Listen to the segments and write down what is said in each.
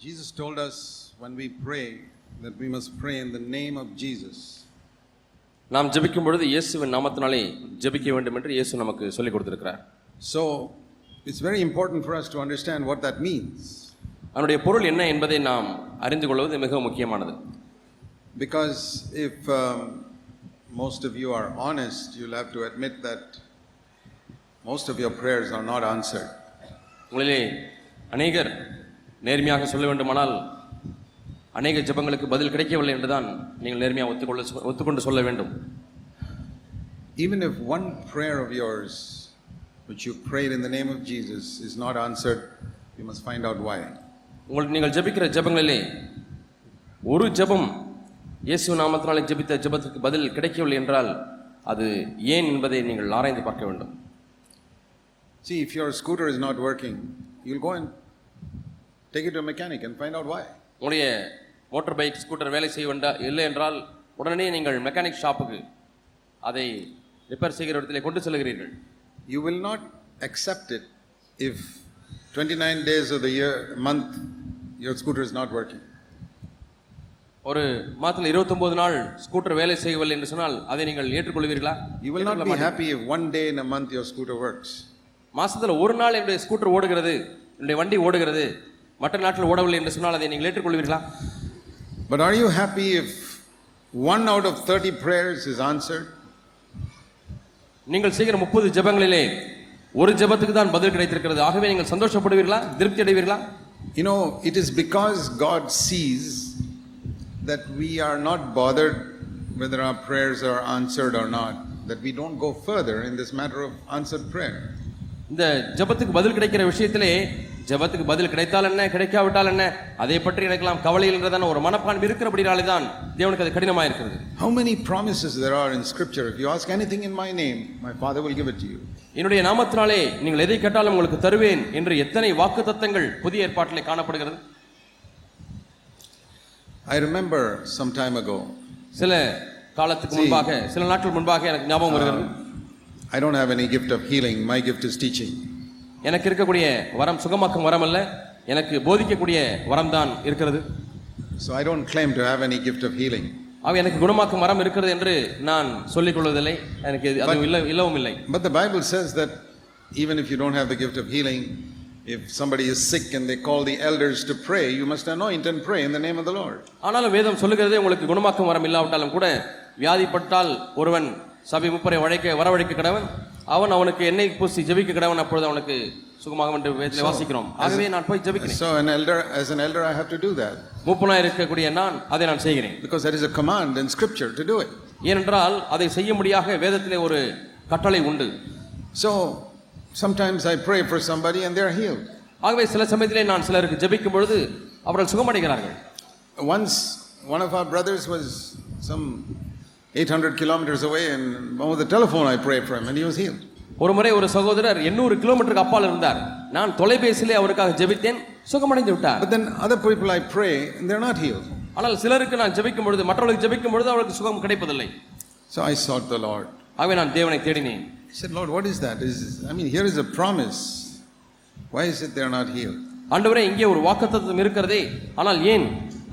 Jesus told us when we pray that we must pray in the name of Jesus. நாம் ஜெபிக்கும் பொழுது இயேசுவின் நாமத்தினாலே ஜெபிக்க வேண்டும் என்று இயேசு நமக்கு சொல்லிக் கொடுத்திருக்கிறார். So it's very important for us to understand what that means அதனுடைய பொருள் என்ன என்பதை நாம் அறிந்து கொள்வது மிக முக்கியமானது. Because if most of you are honest you have to admit that most of your prayers are not answered உங்களிலே அநேகர் நேர்மையாக சொல்ல வேண்டுமானால் அநேக ஜெபங்களுக்கு பதில் கிடைக்கவில்லை என்றுதான் நீங்கள் நேர்மையாக ஒத்துக்கொள்ள ஒத்துக்கொண்டு சொல்ல வேண்டும் Even if one prayer of yours, which you prayed in the name of Jesus, is not answered, you must find out why. உங்களுக்கு நீங்கள் ஜெபிக்கிற ஜெபங்களிலே ஒரு ஜெபம் இயேசு நாமத்தினாலே ஜெபித்த ஜெபத்துக்கு பதில் கிடைக்கவில்லை என்றால் அது ஏன் என்பதை நீங்கள் ஆராய்ந்து பார்க்க வேண்டும் See, if your scooter is not working, you'll go and take it to mechanic and find out why உங்களுடைய மோட்டர் பைக் ஸ்கூட்டர் வேலை செய்ய வேண்டா இல்லை என்றால் உடனே நீங்கள் மெக்கானிக் ஷாப்புக்கு அதை ரிப்பேர் செய்கிற இடத்திலே கொண்டு செல்கிறீர்கள் you will not accept it if twenty nine days of the year month your scooter is not working ஒரு மாதத்தில் இருபத்தொம்போது நாள் ஸ்கூட்டர் வேலை செய்யவில்லை என்று சொன்னால் அதை நீங்கள் ஏற்றுக்கொள்வீர்களா? You will not be happy if one day in a month your scooter works மாசத்துல ஒரு நாள் என்னுடைய ஸ்கூட்டர் ஓடுகிறது என்னுடைய வண்டி ஓடுகிறது மற்ற நாட்டில் ஓடவில்லை என்று சொன்னால் அதை நீங்கள் ஏற்றுக்கொள்வீர்களா But are you happy if one out of 30 prayers is answered? நீங்கள் செய்கிற முப்பது ஜெபங்களிலே ஒரு ஜெபத்துக்கு தான் பதில் கிடைத்திருக்கிறது ஆகவே நீங்கள் சந்தோஷப்படுவீர்களா திருப்தி அடைவீர்களா You know, it is because God sees that we are not bothered whether our prayers are answered or not, that we don't go further in this matter of answered prayer. இந்த ஜெபத்துக்கு பதில் கிடைக்கிற விஷயத்திலே ஜெபத்துக்கு பதில் கிடைத்தால் என்ன கிடைக்காவிட்டால் என்ன அதை பற்றி எனக்கெல்லாம் கவலை என்றதான ஒரு மனப்பான்மை இருக்கிறபடினாலே தான் தேவனுக்கு அது கடினமாக இருக்கிறது How many promises there are in Scripture? If you ask anything in my name, my Father will give it to you. என்னுடைய நாமத்தினாலே நீங்கள் எதை கேட்டாலும் உங்களுக்கு தருவேன் என்று எத்தனை வாக்கு தத்தங்கள் புதிய ஏற்பாட்டிலே காணப்படுகிறது I remember some time ago, சில காலத்துக்கு முன்பாக சில நாட்கள் முன்பாக எனக்கு ஞாபகம் வருகிறது I don't have any gift of healing, my gift is teaching. எனக்கு இருக்கக்கூடிய வரம் சுகமாக்கும் வரம் அல்ல எனக்கு போதிக்கக்கூடிய வரம் தான் இருக்கிறது. So I don't claim to have any gift of healing அவ எனக்கு குணமாக்கும் வரம் இருக்கிறது என்று நான் சொல்லிக் கொள்வதில்லை. எனக்கு அது இல்லை இல்லவும் இல்லை. But the Bible says that even if you don't have the gift of healing if somebody is sick and they call the elders to pray you must anoint and pray in name of the Lord ஆனாலும் வேதம் சொல்லுகிறதே உங்களுக்கு குணமாக்கும் வரம் இல்லாவிட்டாலும் கூட வியாதிப்பட்டால் ஒருவன் சபை முப்பரை வழைக்க வரவழைக்க கடவன். அவன் அவனுக்கு எண்ணெய் பூசி ஜெபிக்க கடவன். அப்பொழுது அவனுக்கு சுகமாகும் என்று வேதத்தில் வாசிக்கிறோம். ஆகவே நான் போய் ஜெபிக்கிறேன். So an elder, as an elder, I have to do that. மூப்பனா இருக்கக்கூடிய நான் அதை நான் செய்கிறேன். Because there is a command in Scripture to do it. ஏனென்றால் அதை செய்யும்படியாக வேதத்திலே ஒரு கட்டளை உண்டு. So sometimes I pray for somebody and they are healed. ஆகவே சில சமயத்திலே நான் சிலருக்கு ஜெபிக்கும் பொழுது அவர்கள் சுகமடைகிறார்கள். Once one of our brothers was some 800 kilometers away and over the telephone I prayed for him and he was healed. ஒரு முறை ஒரு சகோதரர் எண்ணூறு கிலோமீட்டருக்கு அப்பால் இருந்தார் நான் தொலைபேசியிலே அவருக்காக ஜெபித்தேன் சுகமடைந்து விட்டார் But then other people I pray and they're not healed. ஆனால் சிலருக்கு நான் ஜெபிக்கும் பொழுது மற்றவர்களுக்கு ஜெபிக்கும் பொழுது அவர்களுக்கு சுகம் கிடைப்பதில்லை So I sought the Lord. ஆகவே நான் தேவனை தேடினேன் I said, Lord, what is that? Is, I mean, here is a promise. Why is it they're not healed? ஆண்டவரே இங்கே ஒரு வாக்குத்தத்தம் இருக்கிறதே ஆனால் ஏன்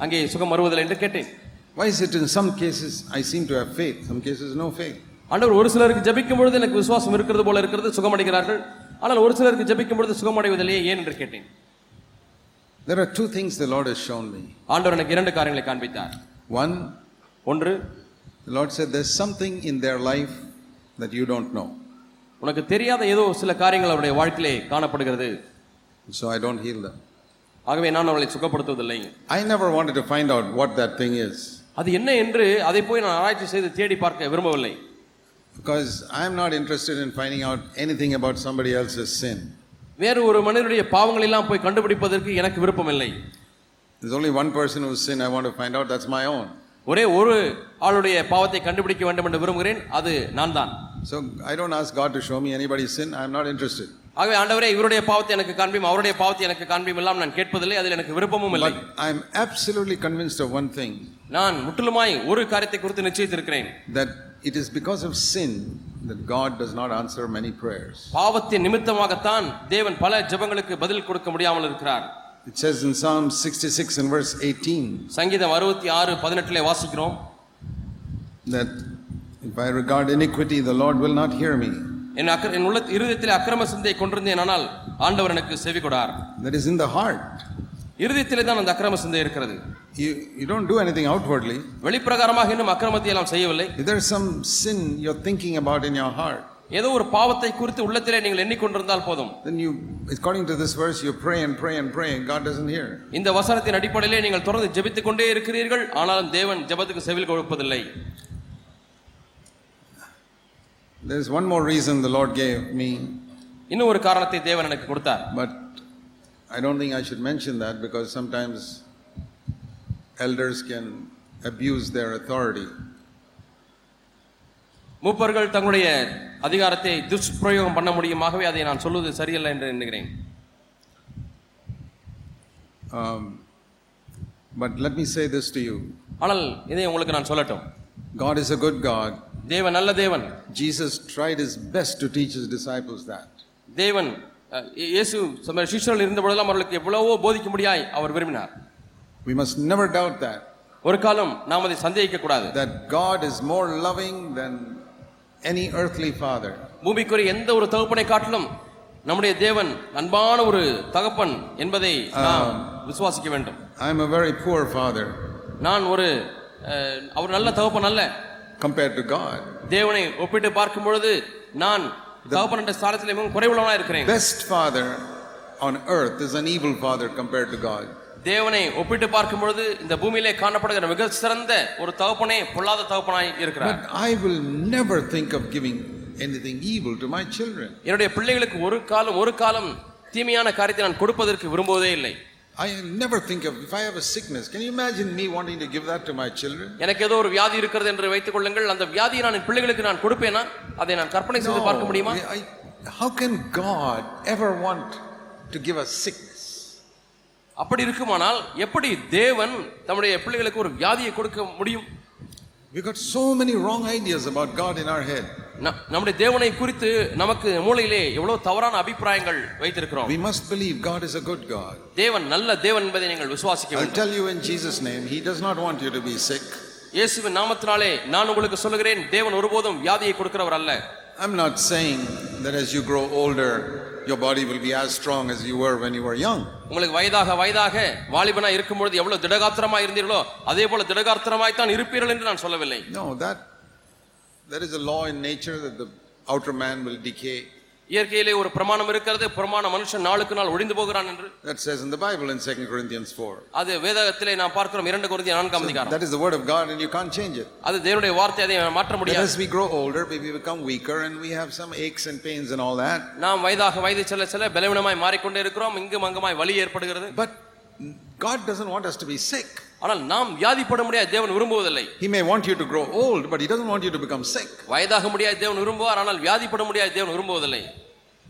அங்கே சுகம் வருவதில்லை என்று கேட்டேன் Why is it in some cases I seem to have faith, some cases no faith? ஆண்டவர் ஒரு சிலருக்கு ஜெபிக்கும் பொழுது எனக்கு விசுவாசம் இருக்கிறது போல இருக்கிறது சுகமடைகிறார்கள் ஆனால் ஒரு சிலருக்கு ஜெபிக்கும் பொழுது சுகமடைவதில்லையே ஏன் என்று கேட்டேன் There are two things the Lord has shown me. ஆண்டவர் எனக்கு இரண்டு காரியங்களை காண்பித்தார் One, ஒன்று the Lord said, There's something in their life that you don't know. உனக்கு தெரியாத ஏதோ சில காரியங்கள் அவருடைய வாழ்க்கையிலே காணப்படுகிறது So I don't heal them. ஆகவே நான் அவர்களை சுகப்படுத்துவதில்லை I never wanted to find out what that thing is அது என்ன என்று அதை போய் நான் ஆராய்ச்சி செய்து தேடி பார்க்க விரும்பவில்லை. Because I am not interested in ஃபைனிங் out anything about somebody else's sin வேறு ஒரு மனிதனுடைய பாவங்கள் எல்லாம் போய் கண்டுபிடிப்பதற்கு எனக்கு விருப்பம் இல்லை is only one person who sin I want to find out that's my own ஒரே ஒரு ஆளுடைய பாவத்தை கண்டுபிடிக்க வேண்டும் என்று விரும்புகிறேன் அது நான் தான் so I don't ask God to show me anybody sin I am not interested ஆகவே ஆண்டவரே இவருடைய பாவத்தை எனக்கு காண்பியும் அவருடைய பாவத்தை எனக்கு காண்பியும் எல்லாம் நான் கேட்பதில்லை அதில் எனக்கு விருப்பமும் இல்லை But I'm absolutely convinced of one thing நான் முற்றிலுமாய் ஒரு காரியத்தை குறித்து நிச்சயித்திருக்கிறேன் that it is because of sin that God does not answer many prayers. பாவத்தின் நிமித்தமாகத்தான் தேவன் பல ஜெபங்களுக்கு பதில் கொடுக்க முடியாமல் இருக்கிறார் It says in Psalm 66 and verse 18 சங்கீதம் அறுபத்தி ஆறு பதினெட்டுல வாசிக்கிறோம் that if I regard iniquity, the Lord will not hear me. என் அக்கற என் உள்ள இருதயத்தில் அக்கிரம சிந்தையை கொண்டிருந்தேன் ஆனால் ஆண்டவர் எனக்கு செவி கொடார் That is in the heart. இருதயத்திலே தான் அந்த அக்கிரம சிந்தை இருக்கிறது You, you don't do anything outwardly. வெளிப்பிரகாரமாக இன்னும் அக்கிரமத்தை எல்லாம் செய்யவில்லை If there's some sin you're thinking about in your heart, ஏதோ ஒரு பாவத்தை குறித்து உள்ளத்திலே நீங்கள் எண்ணிக்கொண்டிருந்தால் போதும் then you, according to this verse, you pray and pray and pray, and God doesn't hear. இந்த வசனத்தின் அடிப்படையிலே நீங்கள் தொடர்ந்து ஜெபித்துக் கொண்டே இருக்கிறீர்கள் ஆனாலும் தேவன் ஜெபத்துக்கு செவில் கொடுப்பதில்லை There is one more reason the Lord gave me. இன்னும் ஒரு காரணத்தை தேவன் எனக்கு கொடுத்தார். But I don't think I should mention that because sometimes elders can abuse their authority மூப்பர்கள் தங்களுடைய அதிகாரத்தை துஷ்பிரயோகம் பண்ண முடியுமாகவே அதை நான் சொல்வது சரியல்ல என்று நினைக்கிறேன் but let me say this to you ஆனால் இதை உங்களுக்கு நான் சொல்லட்டும். God is a good God தேவன் நல்ல தேவன் Jesus tried his best to teach his disciples that. தேவன் இயேசு சம சிஷ்யர்கள் இருந்த பொழுதெல்லாம் அவர்களுக்கு எவ்வளவோ போதிக்க முடியாய் அவர் விரும்பினார் We must never doubt that. ஒரு காலம் நாம் அதை சந்தேகிக்க கூடாது That God is more loving than any earthly father. பூமிக்குரிய எந்த ஒரு தகப்பனை காட்டிலும் நம்முடைய தேவன் அன்பான ஒரு தகப்பன் என்பதை நாம் விசுவாசிக்க வேண்டும் I'm a very poor father நான் ஒரு அவர் நல்ல தகப்பன் அல்ல compared to God. தேவனை ஒப்பிட்டு பார்க்கும் பொழுது நான் தகப்பன் என்ற ஸ்தானத்தில் மிகவும் குறைவுள்ளவனா இருக்கிறேன் Best father on earth is an evil father compared to God. தேவனை ஒப்பிட்டு பார்க்கும் பொழுது இந்த பூமியிலே காணப்படுகிற மிக சிறந்த ஒரு தகப்பனே பொல்லாத தகப்பனாய் இருக்கிறார் I will never think of giving anything evil to my children. என்னுடைய பிள்ளைகளுக்கு ஒரு காலம் ஒரு காலம் தீமையான காரியத்தை நான் கொடுப்பதற்கு விரும்புவதே இல்லை I never think of if I have a sickness. Can you imagine me wanting to give that to my children? எனக்கு ஏதோ ஒரு வியாதி இருக்கிறது என்று வைத்துக் கொள்ளுங்கள் அந்த வியாதியை நான் என் பிள்ளைகளுக்கு நான் கொடுப்பேனா அதை நான் கற்பனை செய்து பார்க்க முடியுமா I, how can God ever want to give us sickness? அப்படி இருக்குமானால் எப்படி தேவன் தம்முடைய பிள்ளைகளுக்கு ஒரு வியாதியை கொடுக்க முடியும் We've got so many wrong ideas about God in our head. நம்முடைய தேவனை குறித்து நமக்கு மூளையிலே எவ்வளவு தவறான அபிப்பிராயங்கள் வைத்திருக்கிறோம் We must believe God is a good God. தேவன் நல்ல தேவன் என்பதை நீங்கள் விசுவாசிக்க I'll வேண்டும் tell you in Jesus' name, He does not want you to be sick. இயேசுவின் நாமத்தினாலே நான் உங்களுக்கு சொல்லுகிறேன் தேவன் ஒருபோதும் வியாதியை கொடுக்கிறவர் அல்ல I'm not saying that as you grow older, your body will be as strong as you were when you were young. உங்களுக்கு வயதாக வயதாக வாலிபனா இருக்கும்பொழுது எவ்வளவு திடகாத்திரமாய் இருந்தீர்களோ அதே போல திடகாத்திரமாய் தான் இருப்பீர்கள் என்று நான் சொல்லவில்லை No, that there is a law in nature that the outer man will decay. இயற்கையிலே ஒரு பிரமாணம் இருக்கிறது பிரமாண மனுஷன் நாளுக்கு நாள் ஒழிந்து போகிறான் என்று That says in the Bible in 2 Corinthians 4. அது வேதத்திலே நாம் பார்க்கிறோம் இரண்டு குருந்திய நான்காம் அதிகாரம் That is the word of God and you can't change it. அது தேவனுடைய வார்த்தை அதை மாற்ற But முடியாது as we grow older, we become weaker and we have some aches and pains and all that. நாம் வயதாக வயது செல்ல செல்ல பலவீனமாய் மாறிக்கொண்டே இருக்கிறோம் இங்கும் அங்குமாய் வலி ஏற்படுகிறது But God doesn't want us to be sick. ஆனால் நாம் வியாதிப்பட முடியாது தேவன் விரும்புவதில்லை He may want you to grow old, but He doesn't want you to become sick. வயதாக முடியாது தேவன் விரும்புவார் ஆனால் வியாதிப்பட முடியாது தேவன் விரும்புவதில்லை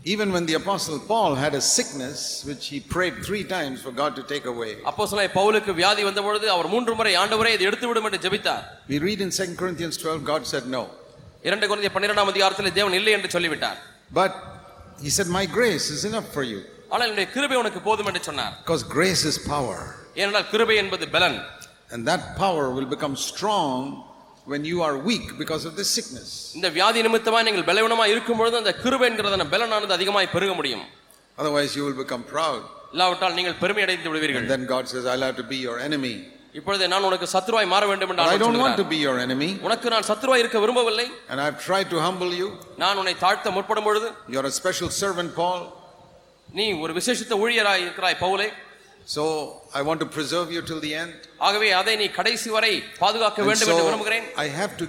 Even when the Apostle Paul had a sickness which he prayed three times for God to take away. அப்போ பவுலுக்கு வியாதி வந்த பொழுது அவர் மூன்று முறை ஆண்டவரே இதை எடுத்து விடும் என்று ஜெபித்தார் We read in 2 Corinthians 12, God said no. இரண்டு குழந்தைய பன்னிரெண்டாம் அதிகாரத்தில் தேவன் இல்லை என்று சொல்லிவிட்டார் But He said, My grace is enough for you. ஆனால் என்னுடைய கிருபை உனக்கு போதும் என்று சொன்னார் Because grace is power. ஏனென்றால் கிருபை என்பது பலன் And that power will become strong when you are weak because of this sickness. இந்த வியாதி நிமித்தமாய் நீங்கள் பலவீனமாய் இருக்கும் பொழுது அந்த கிருபை என்கிறதான பலனானது அதிகமாய் பெருக முடியும் Otherwise, you will become proud. இல்லாவிட்டால் நீங்கள் பெருமை அடைந்து விடுவீர்கள் And then God says, I'll have to be your enemy. இப்பொழுது நான் உனக்கு சத்துருவாய் மாற வேண்டும் என்று But I ஆண்டவர் don't want to சொல்கிறார். be your enemy. உனக்கு நான் சத்துருவாய் இருக்க விரும்பவில்லை And I've tried to humble you. நான் உன்னை தாழ்த்த முற்படும் பொழுது You're a special servant, Paul. நீ ஒரு விசேஷித்த ஊழியராய் இருக்கிறாய் பவுலே So I want to preserve you till the end. ஆகவே அதை நீ கடைசி வரை பாதுகாக்க And வேண்டும் என்று so விரும்புகிறேன் I have to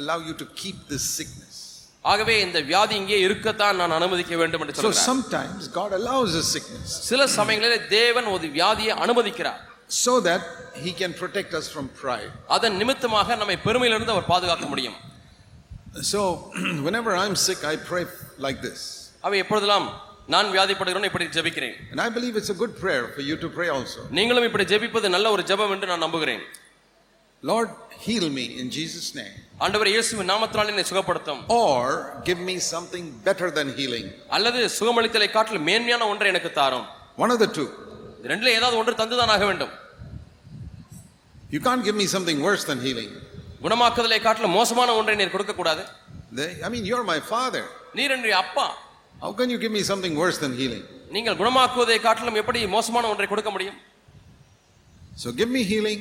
allow you to keep this sickness. ஆகவே இந்த வியாதி இங்கே இருக்கத்தான் நான் அனுமதிக்க வேண்டும் என்று So சொல்கிறார் sometimes God allows a sickness சில சமயங்களில் தேவன் ஒரு வியாதியை அனுமதிக்கிறார் so that He can protect us from pride. அதன் நிமித்தமாக நம்மை பெருமையிலிருந்து அவர் பாதுகாக்க முடியும் So whenever I'm sick, I pray like this. அவை எப்பொழுதெல்லாம் நான் வியாதிப்படுகிறோம் இப்படி ஜெபிக்கிறேன் And I believe it's a good prayer for you to pray also. நீங்களும் இப்படி ஜெபிப்பது நல்ல ஒரு ஜெபம் என்று நான் நம்புகிறேன் Lord, heal me in Jesus' name. ஆண்டவர் இயேசுவின் நாமத்தினால் என்னை சுகப்படுத்தும் Or give me something better than healing. அல்லது சுகமளித்தலை காட்டில் மேன்மையான ஒன்றை எனக்கு தாரும் One of the two. ரெண்டுல ஏதாவது ஒன்று தந்துதான் ஆக வேண்டும் You can't give me something worse than healing. குணமாக்குதலை காட்டிலும் மோசமான ஒன்றை நீர் கொடுக்க கூடாது I mean, you're my father. நீர் என்னுடைய அப்பா How can you give me something worse than healing? நீங்கள் குணமாக்குவதை காட்டிலும் எப்படி மோசமான ஒன்றை கொடுக்க முடியும் So give me healing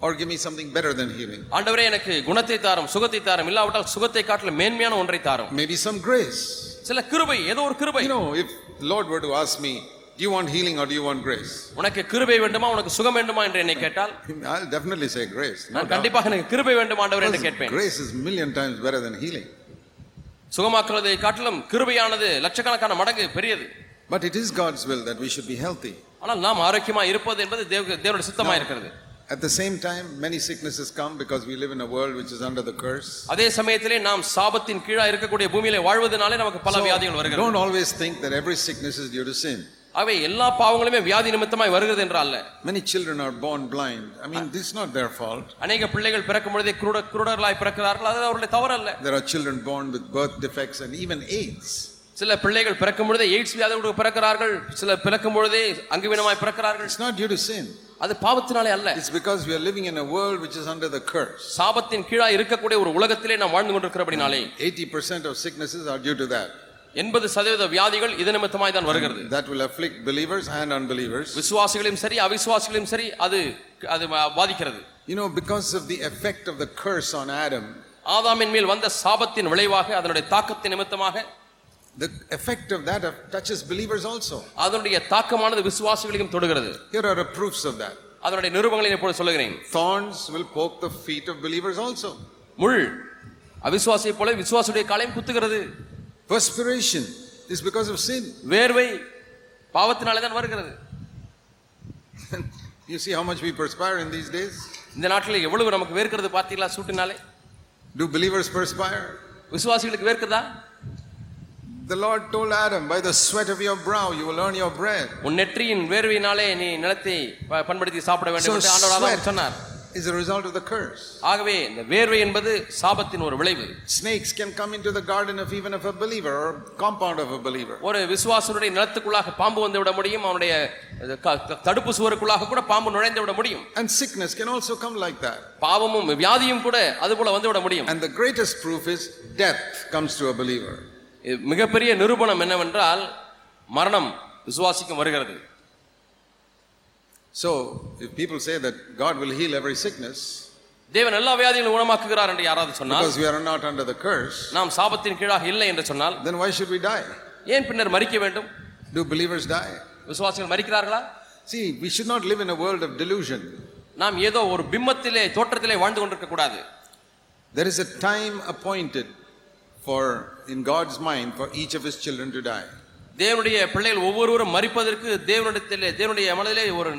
or give me something better than healing. ஆண்டவரே எனக்கு குணத்தை தாரும் சுகத்தை தாரும் இல்லாவிட்டால் சுகத்தை காட்டிலும் மேன்மையான ஒன்றை தாரும் Maybe some grace. சில கிருபை ஏதோ ஒரு கிருபை You know, if the Lord were to ask me, do you want healing or do you want grace? உனக்கு கிருபை வேண்டுமா உனக்கு சுகம் வேண்டுமா என்று என்னை கேட்டால் I'll definitely say grace. No நான் doubt. கண்டிப்பாக எனக்கு கிருபை வேண்டும் ஆண்டவர் என்று Because கேட்பேன் grace is million times better than healing. சுகமாக்குவதை காட்டிலும் கிருபையானது லட்சக்கணக்கான மடங்கு பெரியது But it is God's will that we should be healthy. ஆனால் நாம் ஆரோக்கியமா இருப்பது என்பது தேவ தேவனுடைய சித்தமா இருக்கிறது At the same time, many sicknesses come because we live in a world which is under the curse. அதே சமயத்திலே நாம் சாபத்தின் கீழா இருக்கக்கூடிய பூமியிலே வாழ்வதனாலே நமக்கு பல வியாதிகள் வருகிறது don't always think that every sickness is due to sin. ஆகவே எல்லா பாவங்களுமே வியாதி நிமித்தமாய் வருகிறது என்று அல்ல Many children are born blind. I mean, this is not their fault. அநேக பிள்ளைகள் பிறக்கும் பொழுதே குருட குருடர்களாய் பிறக்கிறார்கள் அது அவருடைய தவறு அல்ல There are children born with birth defects and even AIDS. சில பிள்ளைகள் பிறக்கும் பொழுதே எய்ட்ஸ் வியாதியோடு பிறக்கிறார்கள் சில பிறக்கும் பொழுதே அங்குவீனமாக பிறக்கிறார்கள் It's not due to sin. அது பாவத்தினாலே அல்ல It's because we are living in a world which is under the curse. சாபத்தின் கீழா இருக்கக்கூடிய ஒரு உலகத்திலே நாம் வாழ்ந்து கொண்டிருக்கிறபடினாலே 80% of sicknesses are due to that. எண்பது சதவீத வியாதிகள் இது நிமித்தமாய் தான் வருகிறது That will afflict believers and unbelievers. விசுவாசிகளையும் சரி அவிசுவாசிகளையும் சரி அது அது பாதிக்கிறது You know, because of the effect of the curse on Adam, ஆதாமின் மேல் வந்த சாபத்தின் விளைவாக அதனுடைய தாக்கத்தின் நிமித்தமாக the effect of that touches believers also. அதனுடைய தாக்கமானது விசுவாசிகளையும் தொடுகிறது Here are the proofs of that. அதனுடைய நிருபங்களை இப்பொழுது சொல்லுகிறேன் Thorns will poke the feet of believers also. முள் அவிசுவாசியை போல விசுவாசுடைய காலையும் குத்துகிறது Perspiration is because of sin. வேர்வை பாவத்தினாலே தான் வருகிறது You see how much we perspire in these days? இந்த நாட்டில் எவ்வளவு நமக்கு வேர்க்கிறது பார்த்தீங்களா சூட்டினாலே Do believers perspire? விசுவாசிகளுக்கு வேர்க்கிறதா The Lord told Adam, By the sweat of your brow you will earn your bread. உன் நெற்றியின் வேர்வையினாலே நீ நிலத்தை ப- பண்படுத்தி சாப்பிட வேண்டும் So என்று ஆண்டவர் ஆதாமுக்கு sweat சொன்னார் is a result of the curse. ஆகவே இந்த வேர்வை என்பது சாபத்தின் ஒரு விளைவு Snakes can come into the garden of even of a believer or compound of a believer. ஒரு விசுவாசனுடைய நிலத்துக்குள்ளாக பாம்பு வந்து விட முடியும் அவனுடைய அஹ், க- க- தடுப்பு சுவருக்குள்ளாக கூட பாம்பு நுழைந்து விட முடியும் And sickness can also come like that. பாவமும் வியாதியும் கூட அது போல வந்து விட முடியும் And the greatest proof is death comes to a believer. இது மிகப்பெரிய நிரூபணம் என்னவென்றால் மரணம் விசுவாசிக்கும் வருகிறது So, if people say that God will heal every sickness தேவன் எல்லா வியாதிகளும் குணமாக்குகிறார் என்று யாராவது சொன்னால் because we are not under the curse, நாம் சாபத்தின் கீழாக இல்லை என்று சொன்னால் then why should we die? ஏன் பின்னர் மறிக்க வேண்டும் Do believers die? விசுவாசிகள் மறிக்கிறார்களா See, we should not live in a world of delusion. நாம் ஏதோ ஒரு பிம்பத்திலே தோற்றத்திலே வாழ்ந்து கொண்டிருக்க கூடாது There is a time appointed for, in God's mind, for each of his children to die. தேவனுடைய பிள்ளைகள் ஒவ்வொருவரும் மறிப்பதற்கு தேவனிடத்திலே தேவனுடைய மனதிலே ஒரு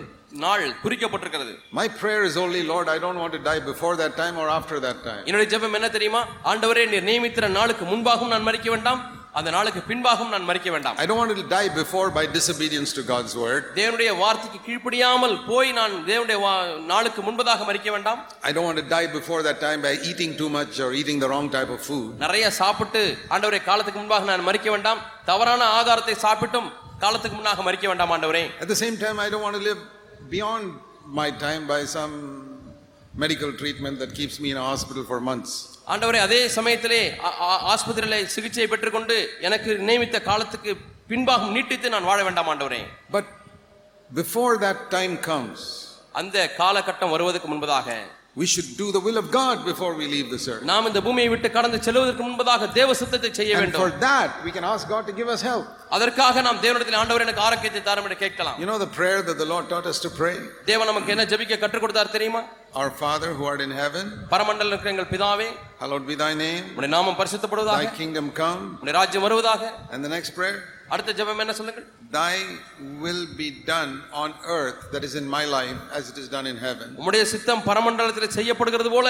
நாள் குறிக்கப்பட்டிருக்கிறது My prayer is only, Lord, I don't want to die before that time or after that time. என்னுடைய ஜெபம் என்ன தெரியுமா ஆண்டவரே நீர் நியமித்திர நாளுக்கு முன்பாகவும் நான் மறிக்க வேண்டாம் அந்த நாளுக்கு பின்பாகவும் நான் மறிக்க வேண்டாம் I don't want to die before by disobedience to God's word. தேவனுடைய வார்த்தைக்கு கீழ்ப்படியாமல் போய் நான் தேவனுடைய வா- நாளுக்கு முன்பதாக மறிக்க வேண்டாம் I don't want to die before that time by eating too much or eating the wrong type of food. நிறைய சாப்பிட்டு ஆண்டவரே காலத்துக்கு முன்பாக நான் மறிக்க வேண்டாம் தவறான ஆகாரத்தை சாப்பிட்டும் காலத்துக்கு முன்னாக மறிக்க வேண்டாம் ஆண்டவரே At the same time, I don't want to live beyond my time by some medical treatment that keeps me in a hospital for months. ஆண்டவரே அதே சமயத்திலே ஆஸ்பத்திரியிலே சிகிச்சை பெற்றுக்கொண்டு எனக்கு நியமித்த காலத்துக்கு பின்பாக நீட்டித்து நான் வாழ வேண்டாம் ஆண்டவரே But before that time comes, அந்த காலகட்டம் வருவதற்கு முன்பதாக we should do the will of God before we leave this earth. நாம் இந்த பூமியை விட்டு கடந்து செல்வதற்கு முன்பதாக தேவ சித்தத்தை செய்ய And வேண்டும் for that, we can ask God to give us help. அதற்காக நாம் தேவனிடத்தில் ஆண்டவர் எனக்கு ஆரோக்கியத்தை தாரும் என்று கேட்கலாம் You know the prayer that the Lord taught us to pray? தேவன் நமக்கு என்ன ஜெபிக்க கற்றுக் கொடுத்தார் தெரியுமா Our Father who art in heaven, பரமண்டல இருக்கிற எங்கள் பிதாவே hallowed be thy name, உடைய நாமம் thy பரிசுத்தப்படுவதாக kingdom come. உடைய ராஜ்யம் வருவதாக And the next prayer, அடுத்த ஜெபம் என்ன சொல்லுங்கள் thy will be done on earth that is in my life as it is done in heaven. உம்முடைய சித்தம் பரமண்டலத்தில் செய்யப்படுகிறது போல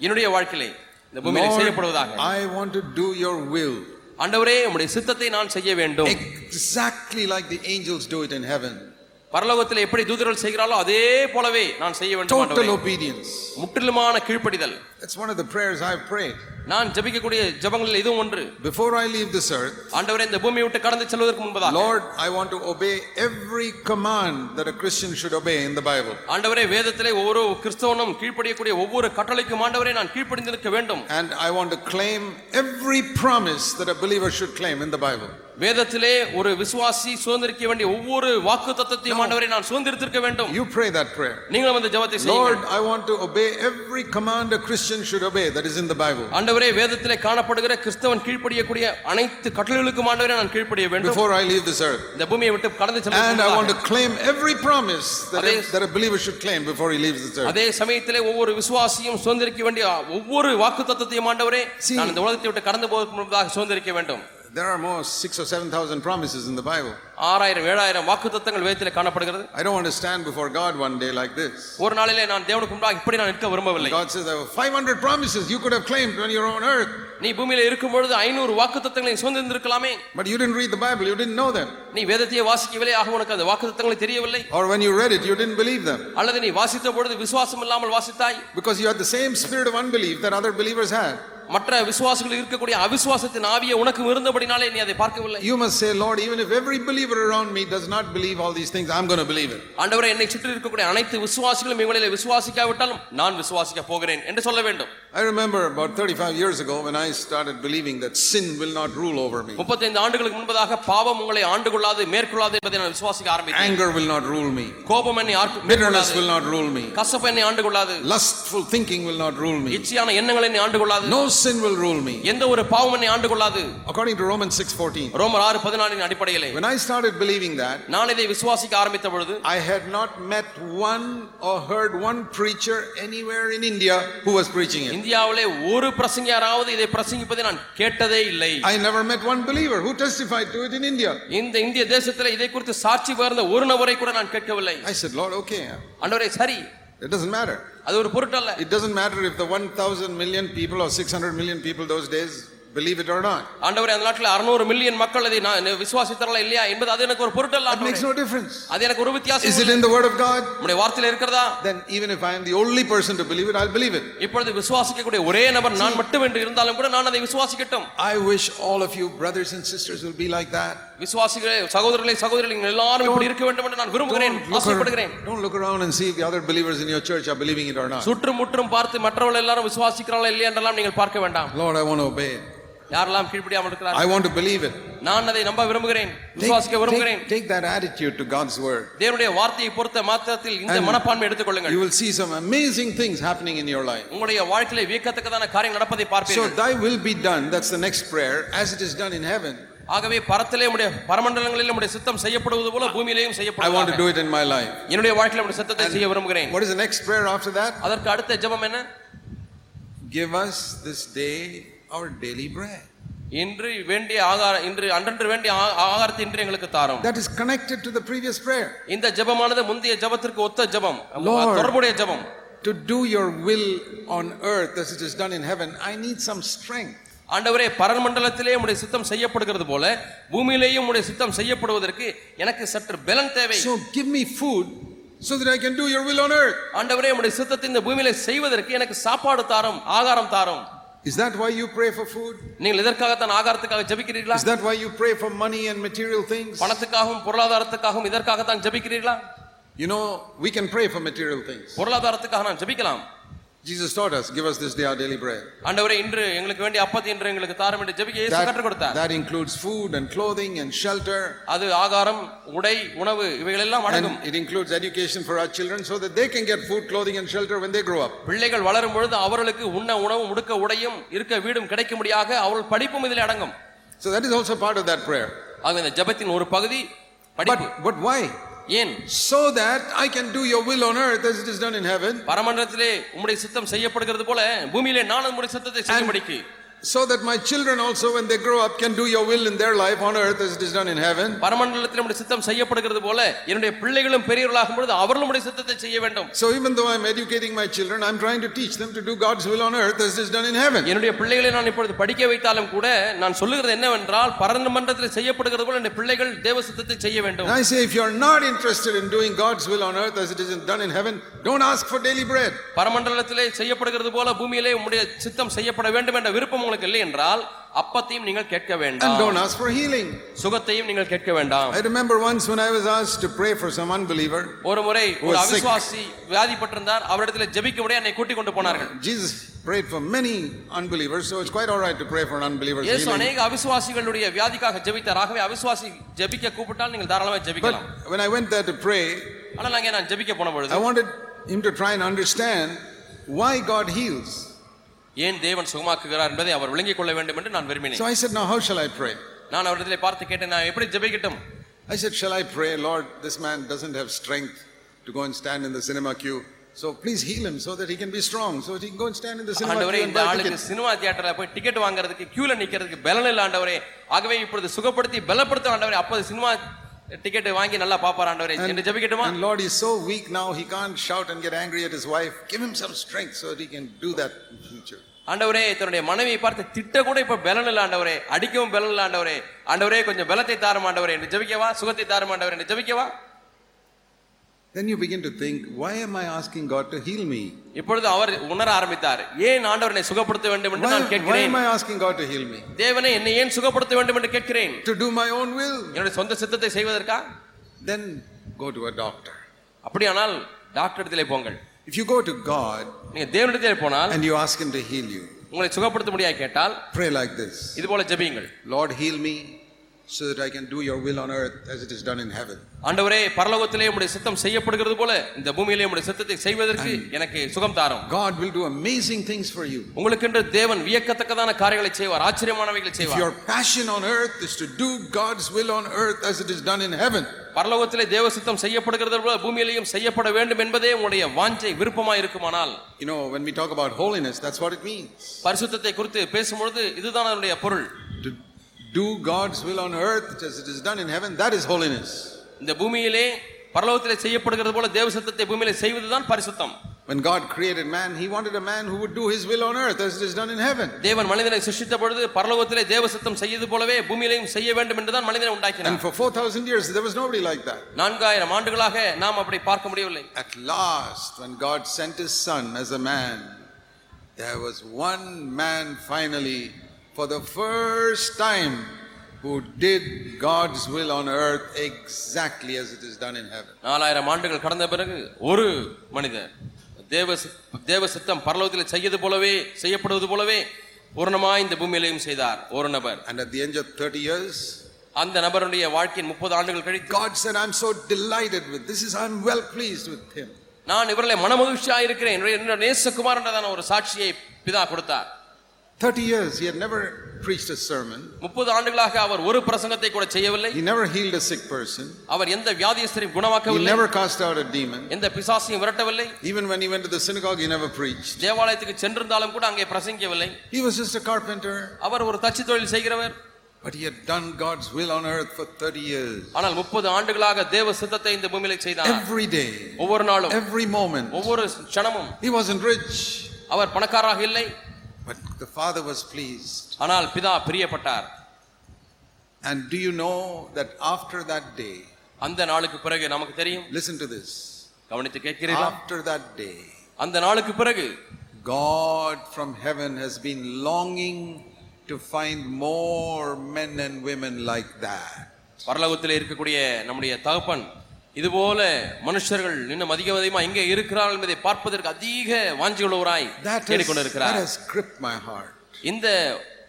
என்னுடைய வாழ்க்கையிலே இந்த பூமியிலே செய்யப்படுவதாக I want to do your will ஆண்டவரே உம்முடைய சித்தத்தை நான் செய்ய வேண்டும் exactly like the angels do it in heaven. பரலோகத்தில் எப்படி தூதர்கள் செய்கிறாளோ அதே போலவே நான் செய்ய வேண்டும் Total obedience. முற்றிலுமான கீழ்ப்படிதல் That's one of the prayers I've prayed. நான் ஜெபிக்கக்கூடிய ஜெபங்களில் இதுவும் ஒன்று Before I leave this earth, ஆண்டவரே இந்த பூமியை விட்டு கடந்து செல்வதற்கு முன்பதாக Lord, I want to obey every command that a Christian should obey in the Bible. ஆண்டவரே வேதத்திலே ஒவ்வொரு கிறிஸ்தவனும் கீழ்ப்படியக்கூடிய ஒவ்வொரு கட்டளைக்கும் ஆண்டவரே நான் கீழ்ப்படிந்திருக்க வேண்டும் And I want to claim every promise that a believer should claim in the Bible. வேதத்திலே ஒரு விசுவாசி சுதந்திரிக்க வேண்டிய ஒவ்வொரு வாக்கு தத்தத்தையும் ஆண்டவரை நான் சுதந்திரித்திருக்க வேண்டும் You pray that prayer. நீங்களும் அந்த ஜெபத்தை Lord, செய்யுங்கள் I want to obey every command a Christian should obey that is in the Bible. ஆண்டவரே வேதத்திலே காணப்படுகிற கிறிஸ்தவன் கீழ்ப்படியக்கூடிய அனைத்து கட்டளைகளுக்கும் ஆண்டவரே நான் கீழ்ப்படிய வேண்டும் Before I leave this earth. இந்த பூமியை விட்டு கடந்து And I want செல்ல to claim every promise that a, Ade- that a believer should claim before he leaves this earth. அதே சமயத்திலே ஒவ்வொரு விசுவாசியும் சுதந்திரிக்க வேண்டிய ஒவ்வொரு வாக்கு தத்தத்தையும் ஆண்டவரே See- நான் இந்த உலகத்தை விட்டு கடந்து போவதற்கு முன்பதாக சுதந்திரிக்க வேண்டும் There are more six or seven thousand promises in the Bible. ஆறாயிரம் ஏழாயிரம் வாக்கு தத்தங்கள் வேதத்திலே காணப்படுகிறது I don't want to stand before God one day like this. ஒரு நாளிலே நான் தேவனுக்கு முன்பாக இப்படி நான் நிற்க விரும்பவில்லை God says there were 500 promises you could have claimed when you're on earth, நீ பூமியில இருக்கும் பொழுது ஐநூறு வாக்கு தத்தங்களை சுதந்திருக்கலாமே but you didn't read the Bible, you didn't know them. நீ வேதத்தையே வாசிக்கவில்லை ஆக உனக்கு அந்த வாக்கு தத்தங்களை தெரியவில்லை Or when you read it, you didn't believe them அல்லது நீ வாசித்த பொழுது விசுவாசம் இல்லாமல் வாசித்தாய் because you had the same spirit of unbelief that other believers had. மற்ற விசுவாசிகள் இருக்கக்கூடிய அவிசுவாசத்தின் ஆவியை உனக்கு இருந்தபடினாலே நீ அதை பார்க்கவில்லை You must say, Lord, even if every believer around me does not believe all these things, I'm going to believe it. ஆண்டவரே என்னை சுற்றி இருக்கக்கூடிய அனைத்து விசுவாசிகளும் இவங்களில் விசுவாசிக்காவிட்டாலும் நான் விசுவாசிக்க போகிறேன் என்று சொல்ல வேண்டும் I remember about 35 years ago when I started believing that sin will not rule over me, முப்பத்தைந்து ஆண்டுகளுக்கு முன்பதாக பாவம் உங்களை ஆண்டு கொள்ளாது மேற்கொள்ளாது என்பதை நான் விசுவாசிக்க ஆரம்பித்தேன் anger will not rule me, கோபம் என்னை ஆர்க்கு- bitterness will மேற்கொள்ளாது not rule me, கசப்பு என்னை ஆண்டு கொள்ளாது lustful thinking will not rule me, இச்சையான எண்ணங்கள் என்னை ஆண்டு கொள்ளாது no sin will rule me. எந்த ஒரு பாவம் என்னை ஆண்டு கொள்ளாது According to Romans 6:14. ரோமர் ஆறு பதினாலின் அடிப்படையிலே When I started believing that, நான் இதை விசுவாசிக்க ஆரம்பித்த பொழுது I had not met one or heard one preacher anywhere in India who was preaching it. இந்தியாவிலே ஒரு பிரசங்கியாராவது இதை பிரசங்கிப்பதை நான் கேட்டதே இல்லை I never met one believer who testified to it in India. இந்த இந்திய தேசத்தில் இதை குறித்து சாட்சி பகிர்ந்த ஒரு நபரை கூட நான் கேட்கவில்லை I said, Lord, okay, ஆண்டவரே சரி it doesn't matter. அது ஒரு பொருட்டல்ல It doesn't matter if the 1,000 million people or 600 million people those days believe it or not. ஆண்டவரே அந்த நாட்டில் அறுநூறு மில்லியன் மக்கள் அதை நான் விசுவாசித்தார்களா இல்லையா என்பது அது எனக்கு ஒரு பொருட்டல்ல That makes ஆண்டவரே. no difference. அது எனக்கு ஒரு வித்தியாசம் Is it இல்லை. in the Word of God? நம்முடைய வார்த்தையில இருக்கிறதா Then even if I am the only person to believe it, I'll believe it. இப்பொழுது விசுவாசிக்கக்கூடிய ஒரே நபர் நான் மட்டும் என்று இருந்தாலும் கூட நான் அதை விசுவாசிக்கட்டும் I wish all of you brothers and sisters will be like that. விசுவாசிகளே சகோதரர்களே சகோதரிகள் நீங்கள் எல்லாரும் இப்படி இருக்க வேண்டும் என்று நான் விரும்புகிறேன் Don't look, ஆசைப்படுகிறேன் around, don't look around and see if the other believers in your church are believing it or not. சுற்றும் முற்றும் பார்த்து மற்றவர்கள் எல்லாரும் விசுவாசிக்கிறார்களா இல்லையா என்றெல்லாம் நீங்கள் பார்க்க வேண்டாம் Lord, I want to obey it. யாரெல்லாம் கீழ்ப்படியாமல் I இருக்கிறார்கள் want to believe it. நான் அதை நம்ப விரும்புகிறேன் Take, விசுவாசிக்க விரும்புகிறேன் take, take that attitude to God's word. தேவனுடைய வார்த்தையை பொறுத்த மாத்திரத்தில் இந்த And மனப்பான்மை எடுத்துக்கொள்ளுங்கள் You will see some amazing things happening in your life. உங்களுடைய வாழ்க்கையில வியக்கத்தக்கதான காரியம் நடப்பதை So, பார்ப்பீர்கள் thy will be done. That's the next prayer, as it is done in heaven. ஆகவே பரத்திலே உடைய பரமண்டலங்களில் உடைய சித்தம் செய்யப்படுவது போல பூமியிலேயும் I want to do it in my life. என்னுடைய வாழ்க்கையில உடைய சித்தத்தை செய்ய விரும்புகிறேன் What is the next prayer after that? அதற்கு அடுத்த ஜெபம் என்ன Give us this day our daily bread. இன்று வேண்டிய ஆகாரம் இன்று அன்றன்று வேண்டிய ஆகாரத்தை இன்று எங்களுக்கு தாரும் That is connected to the previous prayer. இந்த ஜெபமானது முந்தைய ஜெபத்திற்கு ஒத்த ஜெபம். தொடர்புடைய ஜெபம் To do your will on earth as it is done in heaven, I need some strength. ஆண்டவரே பரமண்டலத்திலே உடைய சித்தம் செய்யப்படுகிறது போல பூமியிலேயும் உடைய சித்தம் செய்யப்படுவதற்கு எனக்கு சற்று பலன் தேவை So, give me food so that I can do your will on earth. ஆண்டவரே உடைய சித்தத்தை இந்த பூமியில செய்வதற்கு எனக்கு சாப்பாடு தாரும் ஆகாரம் தாரும் Is that why you pray for food? நீங்கள் இதற்காகத்தான் ஆகாரத்துக்காக ஜெபிக்கிறீர்களா Is that why you pray for money and material things? பணத்துக்காகவும் பொருளாதாரத்துக்காகவும் இதற்காகத்தான் ஜெபிக்கிறீர்களா You know, we can pray for material things. பொருளாதாரத்துக்காக நான் ஜெபிக்கலாம் Jesus taught us, give us this day our daily bread. ஆண்டவரே இன்று எங்களுக்கு வேண்டிய அப்பத்தை இன்று எங்களுக்கு தாரும் என்று ஜெபிக்க இயேசு கற்றுக் That, கொடுத்தார் that includes food and clothing and shelter. அது ஆகாரம் உடை உணவு இவைகள் எல்லாம் அடங்கும் it includes education for our children so that they can get food, clothing, and shelter when they grow up. பிள்ளைகள் வளரும் பொழுது அவர்களுக்கு உண்ண உணவு முடுக்க உடையும் இருக்க வீடும் கிடைக்கும்படியாக அவர்கள் படிப்பும் இதில் அடங்கும் So that is also part of that prayer. ஆக இந்த ஜெபத்தின் ஒரு பகுதி படிப்பு But, but why? ஏன் So that I can do your will on earth as it is done in heaven. பரமண்டலத்திலே உம்முடைய சித்தம் செய்யப்படுகிறது போல பூமியிலே நான் உம்முடைய சித்தத்தை செய்யும்படிக்கு so that my children also, when they grow up, can do your will in their life on earth as it is done in heaven. பரமண்டலத்தில் நம்முடைய சித்தம் செய்யப்படுகிறது போல என்னுடைய பிள்ளைகளும் பெரியவர்களாகும் பொழுது அவர்களும் நம்முடைய சித்தத்தை செய்ய வேண்டும் So even though I'm educating my children, I'm trying to teach them to do God's will on earth as it is done in heaven. என்னுடைய பிள்ளைகளை நான் இப்பொழுது படிக்க வைத்தாலும் கூட நான் சொல்லுகிறது என்னவென்றால் பரமண்டலத்தில் செய்யப்படுகிறது போல என்னுடைய பிள்ளைகள் தேவ சித்தத்தை செய்ய வேண்டும் And I say, if you're not interested in doing God's will on earth as it is done in heaven, don't ask for daily bread. பரமண்டலத்திலே செய்யப்படுகிறது போல பூமியிலே உம்முடைய சித்தம் செய்யப்பட வேண்டும் என்ற விருப்பம் உங்களுக்கு இல்லை என்றால் அப்பத்தையும் நீங்கள் கேட்க And வேண்டாம் don't ask for healing. சுகத்தையும் நீங்கள் கேட்க வேண்டாம் I remember once when I was asked to pray for some unbeliever, ஒரு முறை ஒரு was sick. அவிசுவாசி வியாதிப்பட்டிருந்தார் அவரிடத்தில் ஜெபிக்கும்படியா என்னை கூட்டிக் கொண்டு போனார்கள் Jesus prayed for many unbelievers, so it's quite all right to pray for an unbeliever's இயேசு healing. அநேக அவிசுவாசிகளுடைய வியாதிக்காக ஜெபித்தார் ஆகவே அவிசுவாசி ஜெபிக்க கூப்பிட்டால் நீங்கள் தாராளமாக ஜெபிக்கலாம் But when I went there to pray, ஆனால் அங்கே நான் ஜெபிக்க போன பொழுது I wanted him to try and understand why God heals. ஏன் தேவன் சுகமாக்குகிறார் என்பதை அவர் விளங்கிக் கொள்ள வேண்டும் என்று நான் விரும்பினேன் So I said, Now how shall I pray? நான் அவரிடத்தில் பார்த்து கேட்டேன் நான் எப்படி ஜெபிக்கட்டும் I said, Shall I pray, Lord, this man doesn't have strength to go and stand in the cinema queue. So please heal him so that he can be strong, so that he can go and stand in the cinema ஆண்டவரே queue and இந்த buy ஆளுக்கு tickets. Cinema தியேட்டர்ல போய் ticket வாங்குறதுக்கு கியூல நிக்கிறதுக்கு பலன் இல்ல ஆண்டவரே ஆகவே இப்பொழுது சுகப்படுத்தி பலப்படுத்தும் ஆண்டவரே அப்போது சினிமா டிக்கெட் வாங்கி நல்லா பாப்பார் ஆண்டவரே என்று ஜெபிக்கட்டுமா And Lord, he's so weak now, he can't shout and get angry at his wife. Give him some strength so that he can do that in future. ஆண்டவரே தன்னுடைய மனைவியை பார்த்து திட்ட கூட இப்ப பலன் இல்ல ஆண்டவரே. அடிக்கவும் பலன் இல்ல ஆண்டவரே. ஆண்டவரே கொஞ்சம் பலத்தை தாரும் ஆண்டவரே. என்று ஜெபிக்கவா? சுகத்தை தாரும் ஆண்டவரே. என்று ஜெபிக்கவா? Then you begin to think, why am I asking God to heal me? இப்பொழுது அவர் உணர ஆரம்பித்தார். ஏன் ஆண்டவரை சுகப்படுத்த வேண்டும் என்று Why, நான் why கேட்கிறேன்? am I asking God to heal me? தேவனே என்னை ஏன் சுகப்படுத்த வேண்டும் என்று கேட்கிறேன்? To do my own will? என்னுடைய சொந்த சித்தத்தை செய்வதற்கா? Then go to a doctor. அப்படியானால் டாக்டர் இடத்திலே போங்கள். If you go to God நீங்க தேவனிடத்திலே போனால் and you ask Him to heal you, உங்களை சுகப்படுத்த முடியாது கேட்டால் pray like this இது போல ஜெபியுங்கள் Lord, heal me so that I can do your will on earth as it is done in heaven. ஆண்டவரே பரலோகத்திலே உம்முடைய சித்தம் செய்யப்படுகிறது போல இந்த பூமியிலே உம்முடைய சித்தத்தை செய்வதற்கு எனக்கு சுகம் தாரும் God will do amazing things for you. உங்களுக்கென்று தேவன் வியக்கத்தக்கதான காரியங்களை செய்வார் ஆச்சரியமானவைகளை If செய்வார் your passion on earth is to do God's will on earth as it is done in heaven, பரலோகத்திலே தேவ சித்தம் செய்யப்படுகிறது போல பூமியிலேயும் செய்யப்பட வேண்டும் என்பதே உங்களுடைய வாஞ்சை விருப்பமாய் இருக்குமானால் you know, when we talk about holiness, that's what it means. பரிசுத்தத்தை குறித்து பேசும்பொழுது இதுதான் அதனுடைய பொருள் To do God's will on earth as it is done in heaven, that is holiness. இந்த பூமியிலே பரலோகத்திலே செய்யப்படுகிறது போல தேவ சித்தத்தை பூமியிலே செய்வதுதான் பரிசுத்தம் When God created man, He wanted a man who would do His will on earth as it is done in heaven. தேவன் மனிதனை சிருஷ்டித்த பொழுது பரலோகத்திலே தேவ சித்தம் செய்யது போலவே பூமியிலையும் செய்ய வேண்டும் என்றுதான் மனிதனை And உண்டாக்கினார் for 4,000 years, there was nobody like that. நான்காயிரம் ஆண்டுகளாக நாம் அப்படி பார்க்க முடியவில்லை At last, when God sent His Son as a man, there was one man finally, for the first time, who did God's will on earth exactly as it is done in heaven. நாலாயிரம் ஆண்டுகள் கடந்த பிறகு ஒரு மனிதர் தேவ தேவ சித்தம் பரலோகத்தில் செய்யது போலவே செய்யப்படுவது போலவே பூர்ணமாய் இந்த பூமியிலையும் செய்தார் ஒரு நபர் And at the end of 30 years, அந்த நபருடைய வாழ்க்கையின் முப்பது ஆண்டுகள் கழித்து God said, I'm so delighted with this. Is I'm well pleased with him. நான் இவர்களை மனமகிழ்ச்சியா இருக்கிறேன் என்னுடைய- என்னுடைய நேசகுமார் என்றதான ஒரு சாட்சியை பிதா கொடுத்தார் 30 years, he had never preached a sermon. முப்பது ஆண்டுகளாக அவர் ஒரு பிரசங்கத்தை கூட செய்யவில்லை He never healed a sick person. அவர் எந்த வியாதியஸ்தரையும் He குணமாக்கவில்லை never cast out a demon. எந்த பிசாசையும் விரட்டவில்லை Even when he went to the synagogue, he never preached. தேவாலயத்துக்கு சென்றிருந்தாலும் கூட அங்கே பிரசங்கிக்கவில்லை He was just a carpenter, அவர் ஒரு தச்சு தொழில் செய்கிறவர் but he had done God's will on earth for 30 years. ஆனால் முப்பது ஆண்டுகளாக தேவ சித்தத்தை இந்த பூமியில செய்தார் Every day, ஒவ்வொரு நாளும் every moment. ஒவ்வொரு க்ஷணமும் He wasn't rich, அவர் பணக்காரராக இல்லை but the Father was pleased. ஆனால் பிதா பிரியப்பட்டார் And do you know that after that day, அந்த நாளுக்கு பிறகு நமக்கு தெரியும் listen to this, கவனித்து கேட்கிறீர்களா after that day, அந்த நாளுக்கு பிறகு God from heaven has been longing to find more men and women like that. பரலோகத்தில் இருக்கக்கூடிய நம்முடைய தகப்பன் இதுபோல மனுஷர்கள் இன்னும் அதிக அதிகமா எங்கே இருக்கிறார்கள் என்பதை பார்ப்பதற்கு அதிக வாஞ்சி உள்ளவராய் தேடிக்கொண்டிருக்கிறார் my heart. இந்த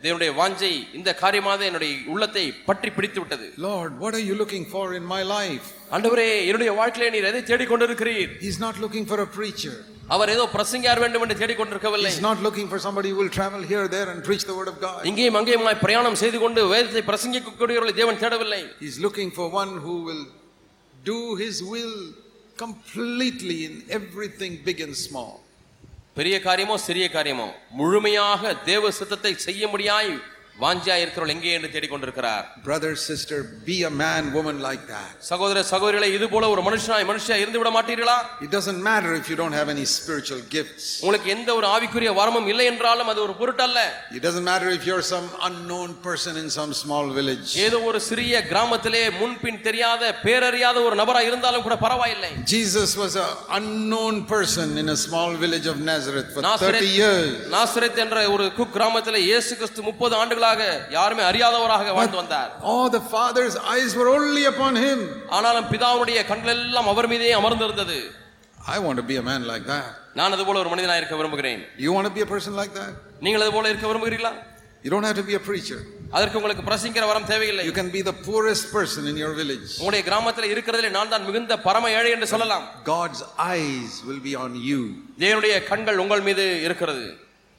தேவனுடைய வாஞ்சை இந்த காரியமாக என்னுடைய உள்ளத்தை பற்றி பிடித்து விட்டது Lord, what are you looking for in my life? ஆண்டவரே என்னுடைய வாழ்க்கையில நீர் எதை தேடிக்கொண்டிருக்கிறீர் He's not looking for a preacher. அவர் ஏதோ பிரசங்கியார் வேண்டும் என்று தேடிக்கொண்டிருக்கவில்லை He's not looking for somebody who will travel here, there, and preach the word of God. இங்கேயும் அங்கேயுமாய் பிரயாணம் செய்து கொண்டு வேதத்தை பிரசங்கிக்கக்கூடியவர்களை தேவன் தேடவில்லை He's looking for one who will do his will completely in every thing big and small பெரிய காரியமோ சிறிய காரியமோ முழுமையாக தேவ சித்தத்தை செய்யும்படியாய் வாஞ்சியா இருக்கிறவள் எங்கே என்று தேடிக் கொண்டிருக்கிறார் brother sister be a man woman like that சகோதர சகோதரிகளை இது போல ஒரு மனுஷனாய் மனுஷியா இருந்து விட மாட்டீர்களா? It doesn't matter if you don't have any spiritual gifts உங்களுக்கு எந்த ஒரு ஆவிக்குரிய வரமும் இல்லை என்றாலும் அது ஒரு பொருட்டல்ல. It doesn't matter if you are some unknown person in some small village ஏதோ ஒரு சிறிய கிராமத்திலே முன்பின் தெரியாத பேரறியாத ஒரு நபரா இருந்தாலும் கூட பரவாயில்லை. Jesus was a unknown person in a small village of nazareth for 30 years. Nazareth என்ற ஒரு குக் கிராமத்திலே இயேசு கிறிஸ்து 30 ஆண்டுகள் ஆண்டுகளாக யாருமே அறியாதவராக வாழ்ந்து வந்தார் All the Father's eyes were only upon him. ஆனாலும் பிதாவுடைய கண்கள் எல்லாம் அவர் மீதே அமர்ந்திருந்தது I want to be a man like that. நான் அது போல ஒரு மனிதனாக இருக்க விரும்புகிறேன் You want to be a person like that? நீங்கள் அது போல இருக்க விரும்புகிறீர்களா You don't have to be a preacher. அதற்கு உங்களுக்கு பிரசங்கிற வரம் தேவையில்லை You can be the poorest person in your village. உங்களுடைய கிராமத்தில் இருக்கிறதிலே நான் தான் மிகுந்த பரம ஏழை என்று சொல்லலாம் God's eyes will be on you. தேவனுடைய கண்கள் உங்கள் மீது இருக்கிறது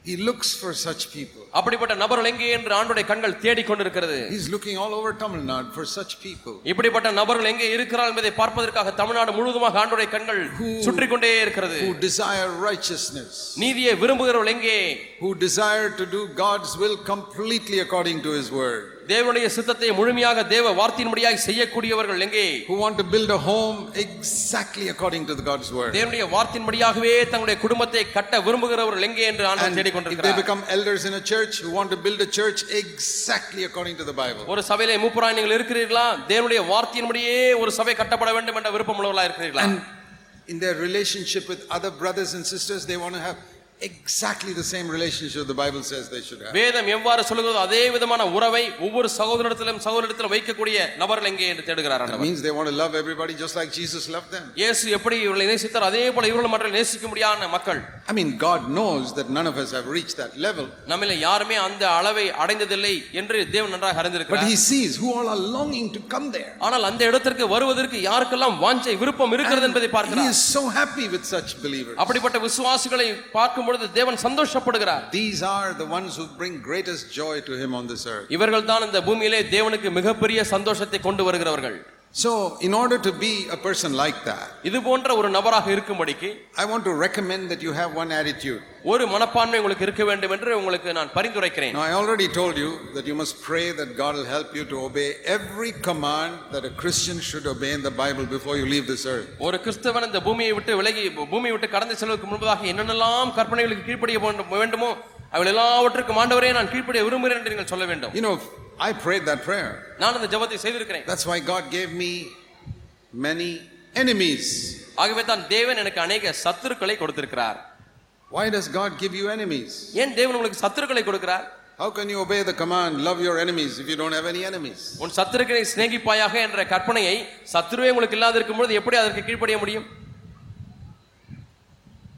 He looks for such people. அப்படிப்பட்ட நபர்கள் எங்கே என்று ஆண்டுடைய கண்கள் தேடிக்கொண்டிருக்கிறது He's looking all over Tamil Nadu for such people. இப்படிப்பட்ட நபர்கள் எங்கே இருக்கிறார்கள் என்பதை பார்ப்பதற்காக தமிழ்நாடு முழுவதுமாக ஆண்டுடைய கண்கள் சுற்றி கொண்டே இருக்கிறது Who desire righteousness. நீதியை விரும்புகிறவர்கள் எங்கே Who desire to do God's will completely according to His word. தேவனுடைய சித்தத்தை முழுமையாக தேவ வார்த்தையின்படியாக செய்யக்கூடியவர்கள் எங்கே Who want to build a home exactly according to the God's word. தேவனுடைய வார்த்தையின்படியாகவே தங்களுடைய குடும்பத்தை கட்ட விரும்புகிறவர்கள் எங்கே என்று ஆண்டவர் And if they தேடிக்கொண்டிருக்கிறார் become elders in a church who want to build a church exactly according to the Bible. ஒரு சபையிலே மூப்பராய் நீங்கள் இருக்கிறீர்களா தேவனுடைய வார்த்தையின்படியே ஒரு சபை கட்டப்பட வேண்டும் என்ற விருப்பம் உள்ளவர்களா இருக்கிறீர்களா And in their relationship with other brothers and sisters, they want to have exactly the same relationship the Bible says they should have. வேதம் எவ்வாறு சொல்லுகிறதோ அதே விதமான உறவை ஒவ்வொரு சகோதரத்திலும் சகோதரத்திலும் வைக்கக்கூடிய நபர்கள் எங்கே என்று தேடுகிறார் That ஆண்டவர் means they want to love everybody just like Jesus loved them. இயேசு எப்படி இவர்களை நேசித்தார் அதே போல இவர்கள் மற்ற நேசிக்க முடியாத மக்கள் I mean, God knows that none of us have reached that level. நம்மில யாருமே அந்த அளவை அடைந்ததில்லை என்று தேவன் நன்றாக But அறிந்திருக்கிறார் He sees who all are longing to come there. ஆனால் அந்த இடத்திற்கு வருவதற்கு யாருக்கெல்லாம் வாஞ்சை விருப்பம் இருக்கிறது என்பதை He பார்க்கிறார் is so happy with such believers. அப்படிப்பட்ட விசுவாசிகளை பார்க்கும் பொழுது தேவன் சந்தோஷப்படுகிறார் These are the ones who bring greatest joy to Him on this earth. இவர்கள் தான் இந்த பூமியிலே தேவனுக்கு மிகப்பெரிய சந்தோஷத்தை கொண்டு வருகிறவர்கள் So, in order to be a person like that, இது போன்ற ஒரு நபராக இருக்கும்படிக்கு I want to recommend that you have one attitude. ஒரு மனப்பான்மை உங்களுக்கு இருக்க வேண்டும் என்று உங்களுக்கு நான் பரிந்துரைக்கிறேன் Now, I already told you that you must pray that God will help you to obey every command that a Christian should obey in the Bible before you leave this earth. ஒரு கிறிஸ்தவன் இந்த பூமியை விட்டு விலகி பூமியை விட்டு கடந்து செல்வதற்கு முன்பதாக என்னென்னலாம் கற்பனைகளுக்கு கீழ்ப்படிய வேண்டும்- வேண்டுமோ அவள் எல்லாவற்றுக்கும் ஆண்டவரே நான் கீழ்ப்படிய விரும்புகிறேன் என்று நீங்கள் சொல்ல வேண்டும் You know, I prayed that prayer. நான் அந்த ஜெபத்தை செய்திருக்கிறேன் That's why God gave me many enemies. ஆகவே தான் தேவன் எனக்கு அநேக சத்துருக்களை கொடுத்திருக்கிறார் Why does God give you enemies? ஏன் தேவன் உங்களுக்கு சத்துருக்களை கொடுக்கிறார் How can you obey the command, love your enemies, if you don't have any enemies? உன் சத்துருக்களை சிநேகிப்பாயாக என்ற கற்பனையை சத்துருவே உங்களுக்கு இல்லாத இருக்கும் பொழுது எப்படி அதற்கு கீழ்ப்படிய முடியும்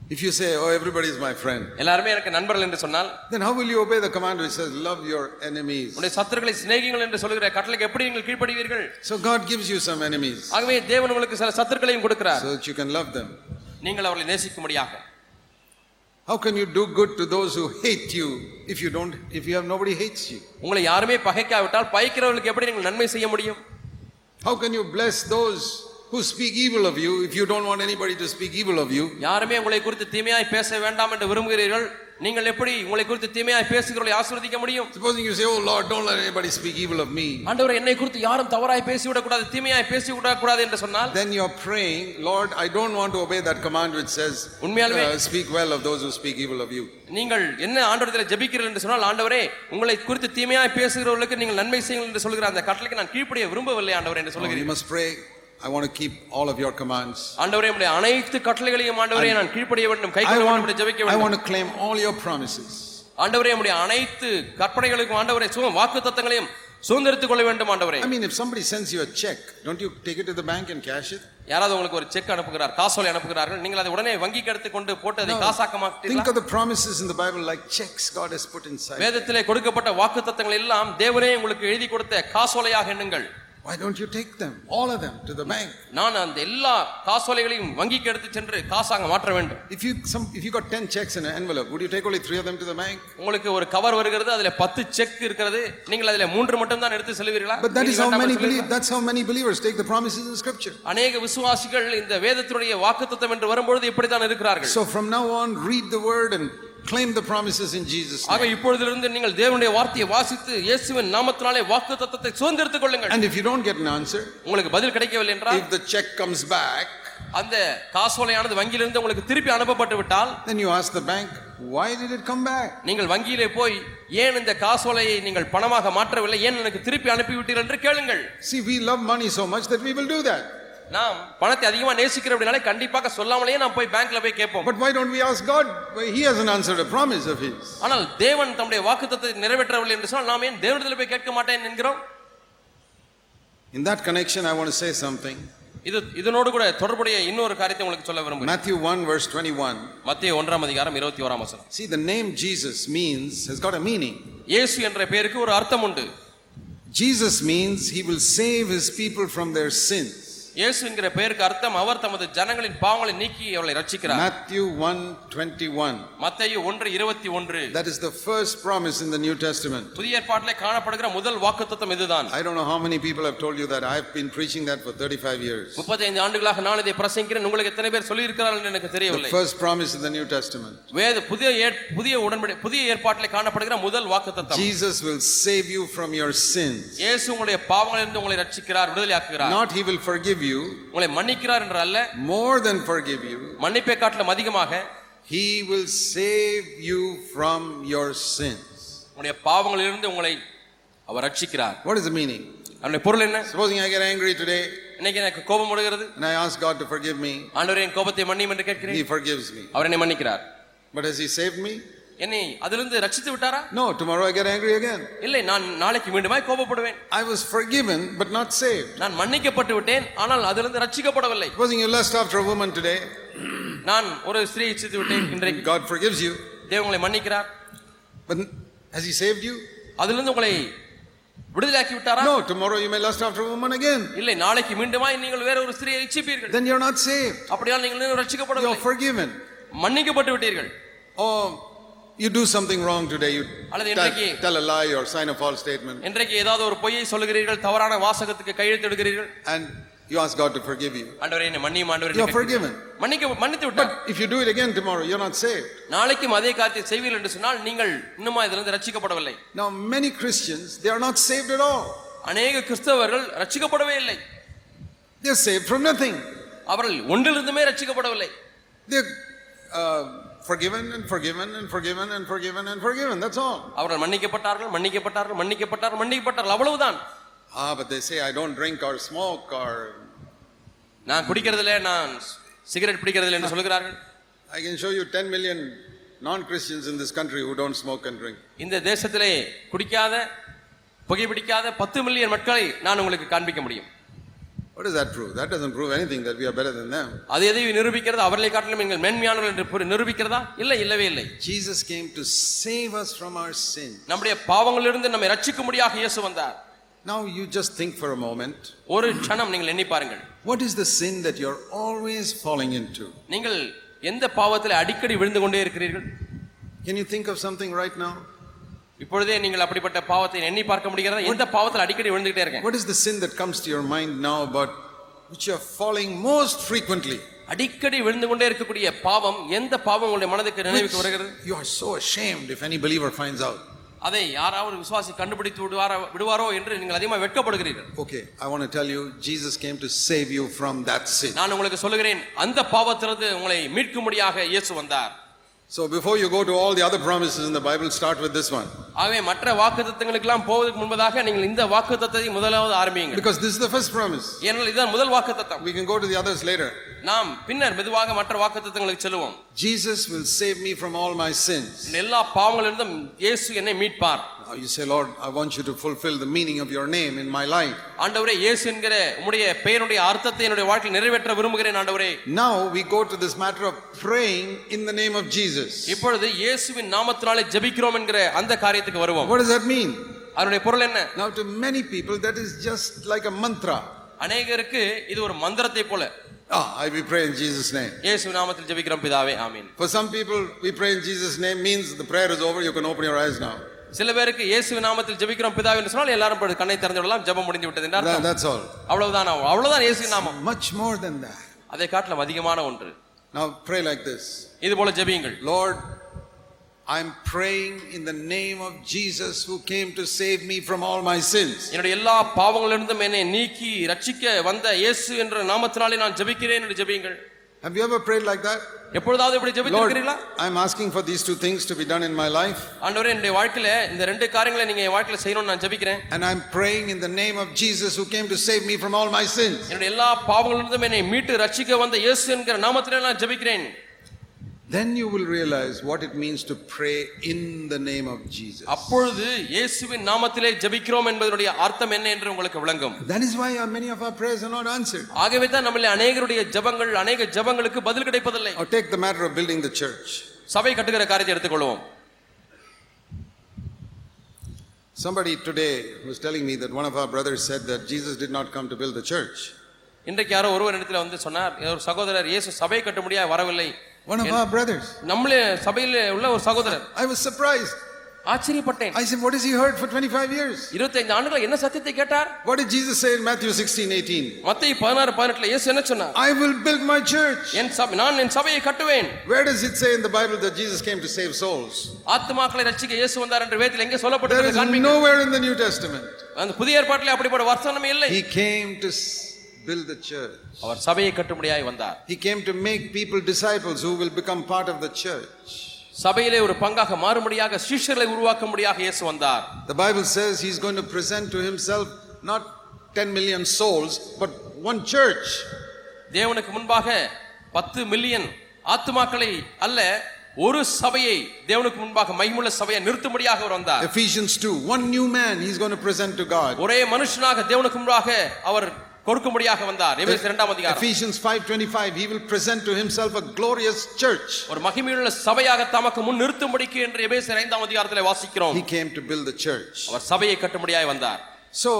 If you say, Oh, everybody is my friend, எல்லாருமே எனக்கு நண்பர்கள் என்று சொன்னால் then how will you obey the command which says, Love your enemies? உன்னுடைய சத்துருக்களை சிநேகிங்கள் என்று சொல்லுகிற கட்டளைக்கு எப்படி நீங்கள் கீழ்ப்படுவீர்கள் So God gives you some enemies ஆகவே தேவன் உங்களுக்கு சில சத்துருக்களையும் கொடுக்கிறார் so that you can love them. நீங்கள் அவர்களை நேசிக்கும்படியாக How can you do good to those who hate you if you don't if you have nobody hates you? உங்களை யாருமே பகைக்காவிட்டால் பகைக்கிறவர்களுக்கு எப்படி நீங்கள் நன்மை செய்ய முடியும் How can you bless those who speak evil of you if you don't want anybody to speak evil of you? யாருமே உங்களை குறித்து தீமையாய் பேச வேண்டாம் என்று விரும்புகிறீர்கள் நீங்கள் எப்படி உங்களை குறித்து தீமையாய் பேசுகிறவர்களை ஆசீர்வதிக்க முடியும் Supposing you say, Oh Lord, don't let anybody speak evil of me. ஆண்டவர் என்னை குறித்து யாரும் தவறாய் பேசிவிடக் கூடாது தீமையாய் பேசிவிடக் கூடாது என்று சொன்னால் Then you're praying, Lord, I don't want to obey that command which says, உண்மையாலுமே- uh, speak well of those who speak evil of you. நீங்கள் என்ன ஆண்டவரத்தில் ஜெபிக்கிறீர்கள் என்று சொன்னால் ஆண்டவரே உங்களை குறித்து தீமையாய் பேசுகிறவர்களுக்கு நீங்கள் நன்மை செய்யுங்கள் என்று சொல்கிற அந்த கட்டளைக்கு நான் கீழ்ப்படிய விரும்பவில்லை ஆண்டவர் என்று No, you சொல்லுகிறேன் must pray, I want to keep all of your commands. ஆண்டவரே உடைய அனைத்து கட்டளைகளையும் ஆண்டவரே நான் கீழ்ப்படிய வேண்டும் கை I கொள்ள வேண்டும் want, என்று ஜெபிக்க I வேண்டும் want to claim all your promises. ஆண்டவரே உடைய அனைத்து கற்பனைகளுக்கும் ஆண்டவரே சுகம் வாக்கு தத்தங்களையும் சுதந்திரித்துக் கொள்ள வேண்டும் ஆண்டவரே I mean, if somebody sends you a check, don't you take it to the bank and cash it? யாராவது உங்களுக்கு ஒரு செக் அனுப்புகிறார் காசோலை அனுப்புகிறார்கள் நீங்கள் அதை உடனே வங்கிக்கு எடுத்துக் கொண்டு போட்டு அதை காசாக்க Think மாட்டீங்களா of the promises in the Bible like checks God has put inside. வேதத்திலே கொடுக்கப்பட்ட வாக்கு தத்தங்கள் எல்லாம் தேவனே உங்களுக்கு எழுதி கொடுத்த காசோலையாக எண்ணுங்கள் Why don't you take them, all of them, to the bank? நான் அந்த எல்லா காசோலைகளையும் வங்கிக்கு எடுத்து சென்று காசாக மாற்ற வேண்டும் If you some, if you got ten checks in an envelope, would you take only three of them to the bank? உங்களுக்கு ஒரு கவர் வருகிறது அதுல பத்து செக் இருக்கிறது நீங்கள் அதுல மூன்று மட்டும் தான் எடுத்து செல்வீர்களா But that மீதி is how வேண்டாம் many என்று believe, சொல்லுவீர்களா? that's how many believers take the promises in Scripture. அநேக விசுவாசிகள் இந்த வேதத்தினுடைய வாக்குத்தத்தம் என்று வரும்பொழுது இப்படித்தான் இருக்கிறார்கள் So from now on, read the word and claim the promises in Jesus' ஆக name. இப்பொழுதிலிருந்து நீங்கள் தேவனுடைய வார்த்தையை வாசித்து இயேசுவின் நாமத்தினாலே வாக்கு தத்தத்தை சுதந்திரத்துக் கொள்ளுங்கள் And if you don't get an answer, உங்களுக்கு பதில் கிடைக்கவில்லை என்றால் if the check comes back, அந்த காசோலையானது வங்கியிலிருந்து உங்களுக்கு திருப்பி அனுப்பப்பட்டு விட்டால் then you ask the bank, why did it come back? நீங்கள் வங்கியிலே போய் ஏன் இந்த காசோலையை நீங்கள் பணமாக மாற்றவில்லை ஏன் எனக்கு திருப்பி அனுப்பிவிட்டீர்கள் என்று கேளுங்கள் See, we love money so much that we will do that. நாம் பணத்தை அதிகமா நேசிக்கிற அப்படினாலே கண்டிப்பாக சொல்லாமலேயே நாம் போய் பேங்க்ல போய் கேட்போம் But why don't we ask God? Why He hasn't answered a promise of His. ஆனால் தேவன் தம்முடைய வாக்குத்தத்தை நிறைவேற்றவில்லை என்று சொன்னால் நாம் ஏன் தேவனிடத்தில் போய் கேட்க மாட்டேன் என்கிறோம் In that connection, I want to say something. இது இதனோடு கூட தொடர்புடைய இன்னொரு காரியத்தை உங்களுக்கு சொல்ல விரும்புகிறேன் Matthew 1, verse 21. மத்திய ஒன்றாம் அதிகாரம் இருபத்தி ஓராம் வசனம் See, the name Jesus means, has got a meaning. இயேசு என்ற பெயருக்கு ஒரு அர்த்தம் உண்டு Jesus means He will save His people from their sins. இயேசு என்கிற பெயருக்கு அர்த்தம் அவர் தமது ஜனங்களின் பாவங்களை நீக்கி அவளை ரட்சிக்கிறார் Matthew 1, 21. மத்தேயு ஒன்று இருபத்தி ஒன்று That is the first promise in the New Testament. புதிய ஏற்பாட்டிலே காணப்படுகிற முதல் வாக்குத்தத்தம் இதுதான் I don't know how many people have told you that. I've been preaching that for 35 years. முப்பத்தைந்து ஆண்டுகளாக நான் இதை பிரசங்கிக்கிறேன் உங்களுக்கு எத்தனை பேர் சொல்லி இருக்கிறார்கள் எனக்கு The தெரியவில்லை first promise in the New Testament. வேத புதிய புதிய உடன்படி புதிய ஏற்பாட்டிலே காணப்படுகிற முதல் வாக்குத்தத்தம் Jesus will save you from your sins. இயேசு உங்களுடைய பாவங்களிலிருந்து உங்களை ரட்சிக்கிறார் விடுதலையாக்குகிறார் Not He will forgive you, உங்களை மன்னிக்கிறார் என்று அல்ல more than forgive you, மன்னிப்பை காட்டிலும் அதிகமாக He will save you from your sins. உங்களுடைய பாவங்களிலிருந்து உங்களை அவர் ரட்சிக்கிறார் What is the meaning? அதனுடைய பொருள் என்ன Supposing I get angry today இன்னைக்கு எனக்கு கோபம் வருகிறது and I ask God to forgive me, ஆண்டவரே என் கோபத்தை மன்னியும் என்று கேட்கிறேன் He forgives me. அவர் என்னை மன்னிக்கிறார் But has He saved me? என்னை அதிலிருந்து ரட்சித்து விட்டாரா No, tomorrow I get angry again. இல்லை நான் நாளைக்கு மீண்டுமாய் கோபப்படுவேன் I was forgiven but not saved. நான் மன்னிக்கப்பட்டு விட்டேன் ஆனால் அதிலிருந்து ரட்சிக்கப்படவில்லை Supposing you lust after a woman today, நான் ஒரு ஸ்திரீயை இச்சித்து விட்டேன் இன்றைக்கு God forgives you, தேவன் உங்களை மன்னிக்கிறார் but has He saved you? அதிலிருந்து உங்களை விடுதலையாக்கி விட்டாரா No, tomorrow you may lust after a woman again. இல்லை நாளைக்கு மீண்டுமாய் நீங்கள் வேற ஒரு ஸ்திரியை இச்சிப்பீர்கள் Then you're not saved. அப்படியால் நீங்கள் இன்னும் You're ரட்சிக்கப்படவில்லை forgiven. மன்னிக்கப்பட்டு விட்டீர்கள் Or you do something wrong today, you அல்லது tell, இன்றைக்கு- tell a lie or sign a false statement, இன்றைக்கு ஏதாவது ஒரு பொய்யை சொல்லுகிறீர்கள் தவறான வாசகத்துக்கு கையெழுத்திடுகிறீர்கள் and you ask God to forgive you. ஆண்டவரே என்னை மன்னியும் ஆண்டவரே You're என்று forgiven. கேட்கிறீர்கள். மன்னிக்க மன்னித்து விட்டார் If you do it again tomorrow, you're not saved. நாளைக்கும் அதே காரியத்தை செய்வீர்கள் என்று சொன்னால் நீங்கள் இன்னுமா இதிலிருந்து ரட்சிக்கப்படவில்லை Now, many Christians, they are not saved at all. அநேக கிறிஸ்தவர்கள் ரட்சிக்கப்படவே இல்லை They're saved from nothing. அவர்கள் ஒன்றிலிருந்துமே ரட்சிக்கப்படவில்லை They're uh, forgiven and forgiven and forgiven and forgiven and forgiven. That's all. அவர்கள் மன்னிக்கப்பட்டார்கள் மன்னிக்கப்பட்டார்கள் மன்னிக்கப்பட்டார்கள் மன்னிக்கப்பட்டார்கள் அவ்வளவுதான் Ah, but they say, I don't drink or smoke or நான் குடிக்கிறதில்ல நான் cigarette பிடிக்கிறதில்லை என்று சொல்கிறார்கள் I can show you 10 million non Christians in this country who don't smoke and drink. இந்த தேசத்திலே குடிக்காத புகைப்பிடிக்காத பத்து மில்லியன் மக்களை நான் உங்களுக்கு காண்பிக்க முடியும் What does that prove? That doesn't prove anything that we are better than them. அது எதை நிரூபிக்கிறது அவர்களை காட்டிலும் நீங்கள் மேன்மையானவர்கள் என்று நிரூபிக்கிறதா இல்லை இல்லவே இல்லை Jesus came to save us from our sin. நம்முடைய பாவங்களிலிருந்து நம்மை ரட்சிக்கும்படியாக இயேசு வந்தார் Now you just think for a moment ஒரு க்ஷணம் நீங்கள் எண்ணி பாருங்கள் what is the sin that you're always falling into? நீங்கள் எந்த பாவத்தில் அடிக்கடி விழுந்து கொண்டே இருக்கிறீர்கள் Can you think of something right now? இப்பொழுதே நீங்கள் அப்படிப்பட்ட பாவத்தை எண்ணி பார்க்க முடிகிறதா எந்த பாவத்தில் அடிக்கடி விழுந்துகிட்டே இருக்கேன் What is the sin that comes to your mind now about which you're falling most frequently? அடிக்கடி விழுந்து கொண்டே இருக்கக்கூடிய பாவம் எந்த பாவம் உங்களுடைய மனதுக்கு நினைவுக்கு வருகிறது you are so ashamed if any believer finds out. அதை யாராவது விசுவாசி கண்டுபிடித்து விடுவாரோ விடுவாரோ என்று நீங்கள் அதிகமாக வெட்கப்படுகிறீர்கள் Okay, I want to tell you, Jesus came to save you from that sin. நான் உங்களுக்கு சொல்லுகிறேன் அந்த பாவத்திலிருந்து உங்களை மீட்கும்படியாக இயேசு வந்தார் So before you go to all the other promises in the Bible, start with this one. ஆகவே மற்ற வாக்குத்தத்தங்களுக்கெல்லாம் போவதற்கு முன்பதாக நீங்கள் இந்த வாக்குத்தத்தத்தை முதலாவது ஆரம்பியுங்கள் Because this is the first promise. ஏனென்றால் இதுதான் முதல் வாக்குத்தத்தம் We can go to the others later. நாம் பின்னர் மெதுவாக மற்ற வாக்குத்தத்தங்களுக்கு செல்லுவோம் Jesus will save me from all my sins. எல்லா பாவங்களிலிருந்தும் இயேசு என்னை மீட்பார் Now you say, Lord, I want you to fulfill the meaning of your name in my life. ஆண்டவரே இயேசு என்கிற உம்முடைய பெயருடைய அர்த்தத்தை என்னுடைய வாழ்க்கையில் நிறைவேற்ற விரும்புகிறேன் ஆண்டவரே Now we go to this matter of praying in the name of Jesus. இப்பொழுது இயேசுவின் நாமத்தினாலே ஜெபிக்கிறோம் என்கிற அந்த காரியத்துக்கு வருவோம் What does that mean? அதனுடைய பொருள் என்ன Now, to many people, that is just like a mantra. அநேகருக்கு இது ஒரு மந்திரத்தை போல Ah, I we pray in Jesus' name. இயேசு நாமத்தில் ஜெபிக்கிறோம் பிதாவே ஆமீன் For some people, we pray in Jesus' name means the prayer is over, you can open your eyes now. சில பேருக்கு இயேசு நாமத்தில் ஜெபிக்கிறோம் பிதாவே என்று சொன்னால் எல்லாரும் இப்பொழுது கண்ணை திறந்து விடலாம் ஜெபம் முடிந்து விட்டது என்று That- அர்த்தம். that's all. அவ்வளவுதான் அவ்வளவுதான் இயேசு நாமம் Much more than that. அதை காட்டிலும் அதிகமான ஒன்று Now, pray like this இது போல ஜெபியுங்கள் Lord, I'm praying in the name of Jesus who came to save me from all my sins. என்னுடைய எல்லா பாவங்களிலிருந்தும் என்னை நீக்கி ரட்சிக்க வந்த இயேசு என்ற நாமத்தினாலே நான் ஜெபிக்கிறேன் என்று ஜெபியுங்கள் Have you ever prayed like that? எப்பொழுதாவது இப்படி Lord, ஜெபித்திருக்கிறீர்களா I'm asking for these two things to be done in my life, ஆண்டவரே என்னுடைய வாழ்க்கையில இந்த ரெண்டு காரியங்களை நீங்க என் வாழ்க்கையில செய்யணும்னு நான் ஜெபிக்கிறேன் and I'm praying in the name of Jesus who came to save me from all my sins. என்னுடைய எல்லா பாவங்களிலிருந்தும் என்னை மீட்டு ரட்சிக்க வந்த இயேசு என்கிற நாமத்திலே நான் ஜெபிக்கிறேன் Then you will realize what it means to pray in the name of Jesus. அப்பொழுது இயேசுவின் நாமத்திலே ஜெபிக்கிறோம் என்பதனுடைய அர்த்தம் என்ன என்று உங்களுக்கு விளங்கும் That is why uh, many of our prayers are not answered. ஆகவே தான் நம்மள அநேகருடைய ஜெபங்கள் அநேக ஜெபங்களுக்கு பதில் கிடைப்பதில்லை Or take the matter of building the church. சபை கட்டுகிற காரியத்தை எடுத்துக்கொள்வோம் Somebody today was telling me that one of our brothers said that Jesus did not come to build the church. இன்றைக்கு யாரோ ஒருவர் இடத்துல வந்து சொன்னார் ஒரு சகோதரர் இயேசு சபை கட்ட முடியாது வரவில்லை One of our brothers. நம்மளே சபையில் உள்ள ஒரு சகோதரர் I was surprised. ஆச்சரியப்பட்டேன் I said, What has he heard for 25 years? இருபத்தைந்து ஆண்டுகள் என்ன சத்தியத்தை கேட்டார் What did Jesus say in Matthew 16 18? மத்திய பதினாறு பதினெட்டுல இயேசு என்ன சொன்னார் I will build my church. என் சபை நான் என் சபையை கட்டுவேன் Where does it say in the Bible that Jesus came to save souls? ஆத்துமாக்களை ரட்சிக்க இயேசு வந்தார் என்று வேதத்தில் எங்கே There சொல்லப்பட்டது is காண்பீங்க nowhere in the New Testament. அந்த புதிய ஏற்பாட்டிலே அப்படிப்பட்ட வசனமே இல்லை He came to s- build the church. அவர் சபையை கட்டும்படியாய் வந்தார் He came to make people disciples who will become part of the church. சபையிலே ஒரு பங்காக மாறும்படியாக சீஷர்களை உருவாக்கும்படியாக இயேசு வந்தார் The Bible says he's going to present to himself not 10 million souls, but one church. தேவனுக்கு முன்பாக பத்து மில்லியன் ஆத்துமாக்களை அல்ல ஒரு சபையை தேவனுக்கு முன்பாக மகிமுள்ள சபையை நிறுத்தும்படியாக அவர் வந்தார் Ephesians 2, one new man he's going to present to God. ஒரே மனுஷனாக தேவனுக்கு முன்பாக அவர் கொடுக்கும்படியாக வந்தார் எபேசியர் இரண்டாம் அதிகாரம் Ephesians 5:25 he will present to himself a glorious church. ஒரு மகிமையுள்ள சபையாக தமக்கு முன் நிறுத்தும்படிக்கு என்று எபேசியர் ஐந்தாம் அதிகாரத்தில் வாசிக்கிறோம் He came to build the church. அவர் சபையை கட்டும்படியாய் வந்தார் So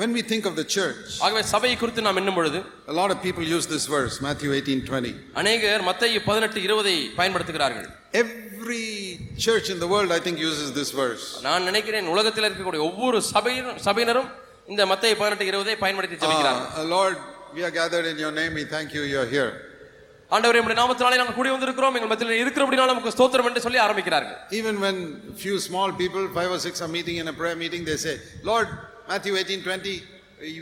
when we think of the church, ஆகவே சபையை குறித்து நாம் எண்ணும் பொழுது a lot of people use this verse, Matthew 18:20. அநேகர் மத்திய பதினெட்டு இருபதை பயன்படுத்துகிறார்கள் Every church in the world I think uses this verse. நான் நினைக்கிறேன் உலகத்தில் இருக்கக்கூடிய ஒவ்வொரு சபையினரும் சபையினரும் இந்த மத்திய பதினெட்டு இருபதை பயன்படுத்தி ஜெபிக்கிறார்கள் Ah, Lord, we are gathered in your name. We thank you you are here. ஆண்டவரே நம்முடைய நாமத்தினாலே நாங்கள் கூடி வந்திருக்கிறோம் எங்கள் மத்தியில் இருக்கிறபடினால நமக்கு ஸ்தோத்திரம் என்று சொல்லி ஆரம்பிக்கிறார்கள் Even when few small people, five or six are meeting in a prayer meeting, they say, Lord, Matthew 18:20,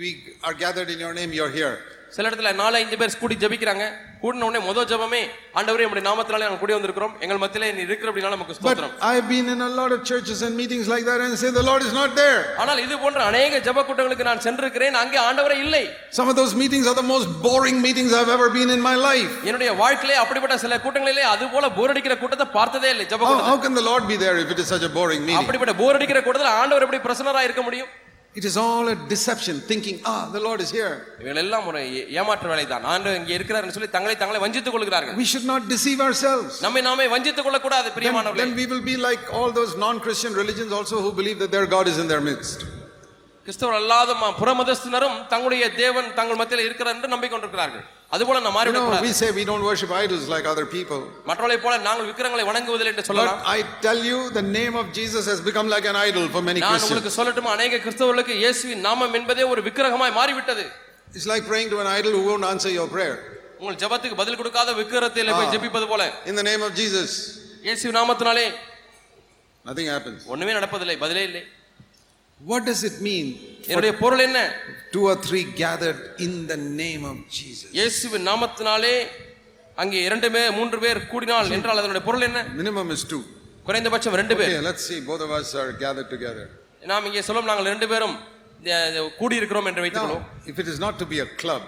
we are gathered in your name, you're here. சில இடத்துல நாலு ஐந்து பேர் கூடி ஜெபிக்கிறாங்க கூடின உடனே முதல் ஜெபமே ஆண்டவரே நம்முடைய நாமத்தினாலே நாங்கள் கூடி வந்திருக்கிறோம் எங்கள் மத்தியிலே நீ இருக்கிற அப்படினால நமக்கு But ஸ்தோத்திரம் I've been in a lot of churches and meetings like that and say the Lord is not there. ஆனால் இது போன்ற அநேக ஜெப கூட்டங்களுக்கு நான் சென்றிருக்கிறேன் அங்கே ஆண்டவரே இல்லை Some of those meetings are the most boring meetings I've ever been in my life. என்னுடைய வாழ்க்கையிலே அப்படிப்பட்ட சில கூட்டங்களிலே அது போல போர் அடிக்கிற கூட்டத்தை பார்த்ததே இல்லை ஜெப How, கூட்டத்தை how can the Lord be there if it is such a boring meeting? அப்படிப்பட்ட போர் அடிக்கிற கூட்டத்தில் ஆண்டவர் எப்படி பிரசனரா இருக்க முடியும் It is all a deception, thinking, ah, the Lord is here. இவர்கள் எல்லாம் ஒரு ஏ- ஏமாற்று வேலை தான் ஆண்டவர் இங்கே இருக்கிறார்னு சொல்லி தங்களை தங்களை வஞ்சித்துக் கொள்கிறார்கள் We should not deceive ourselves. நம்மை நாமே வஞ்சித்துக் கொள்ளக்கூடாது Then, பிரியமானவர்களே then we will be like all those non Christian religions also who believe that their God is in their midst. கிறிஸ்தவர் அல்லாத ம- புறமதஸ்தினரும் தங்களுடைய தேவன் தங்கள் மத்தியில் இருக்கிறார் என்று நம்பிக்கொண்டிருக்கிறார்கள் அதுபோல நாம் You know, மாறிவிடக்கூடாது we say we don't worship idols like other people. மற்றவர்களை போல நாங்கள் விக்கிரங்களை வணங்குவதில்லை என்று சொல்லலாம் But I tell you, the name of Jesus has become like an idol for many நான் Christians. உங்களுக்கு சொல்லட்டுமா அநேக கிறிஸ்தவர்களுக்கு இயேசுவின் நாமம் என்பதே ஒரு விக்கிரகமாய் மாறிவிட்டது It's like praying to an idol who won't answer your prayer. உங்கள் ஜெபத்துக்கு பதில் கொடுக்காத விக்கிரத்தில் போய் ஆ. ஜெபிப்பது போல In the name of Jesus, இயேசு நாமத்தினாலே nothing happens. ஒண்ணுமே நடப்பதில்லை பதிலே இல்லை What does it mean? என்னுடைய பொருள் என்ன Two or three gathered in the name of Jesus. இயேசுவின் நாமத்தினாலே அங்கே இரண்டு பேர் மூன்று பேர் கூடினால் என்றால் அதனுடைய பொருள் என்ன Minimum is two. குறைந்தபட்சம் ரெண்டு பேர் Okay, let's see. Both of us are gathered together. நாம் இங்கே சொல்லும் நாங்கள் ரெண்டு பேரும் அஹ், கூடியிருக்கிறோம் என்று வைத்துக் கொள்வோம் Now, if it is not to be a club,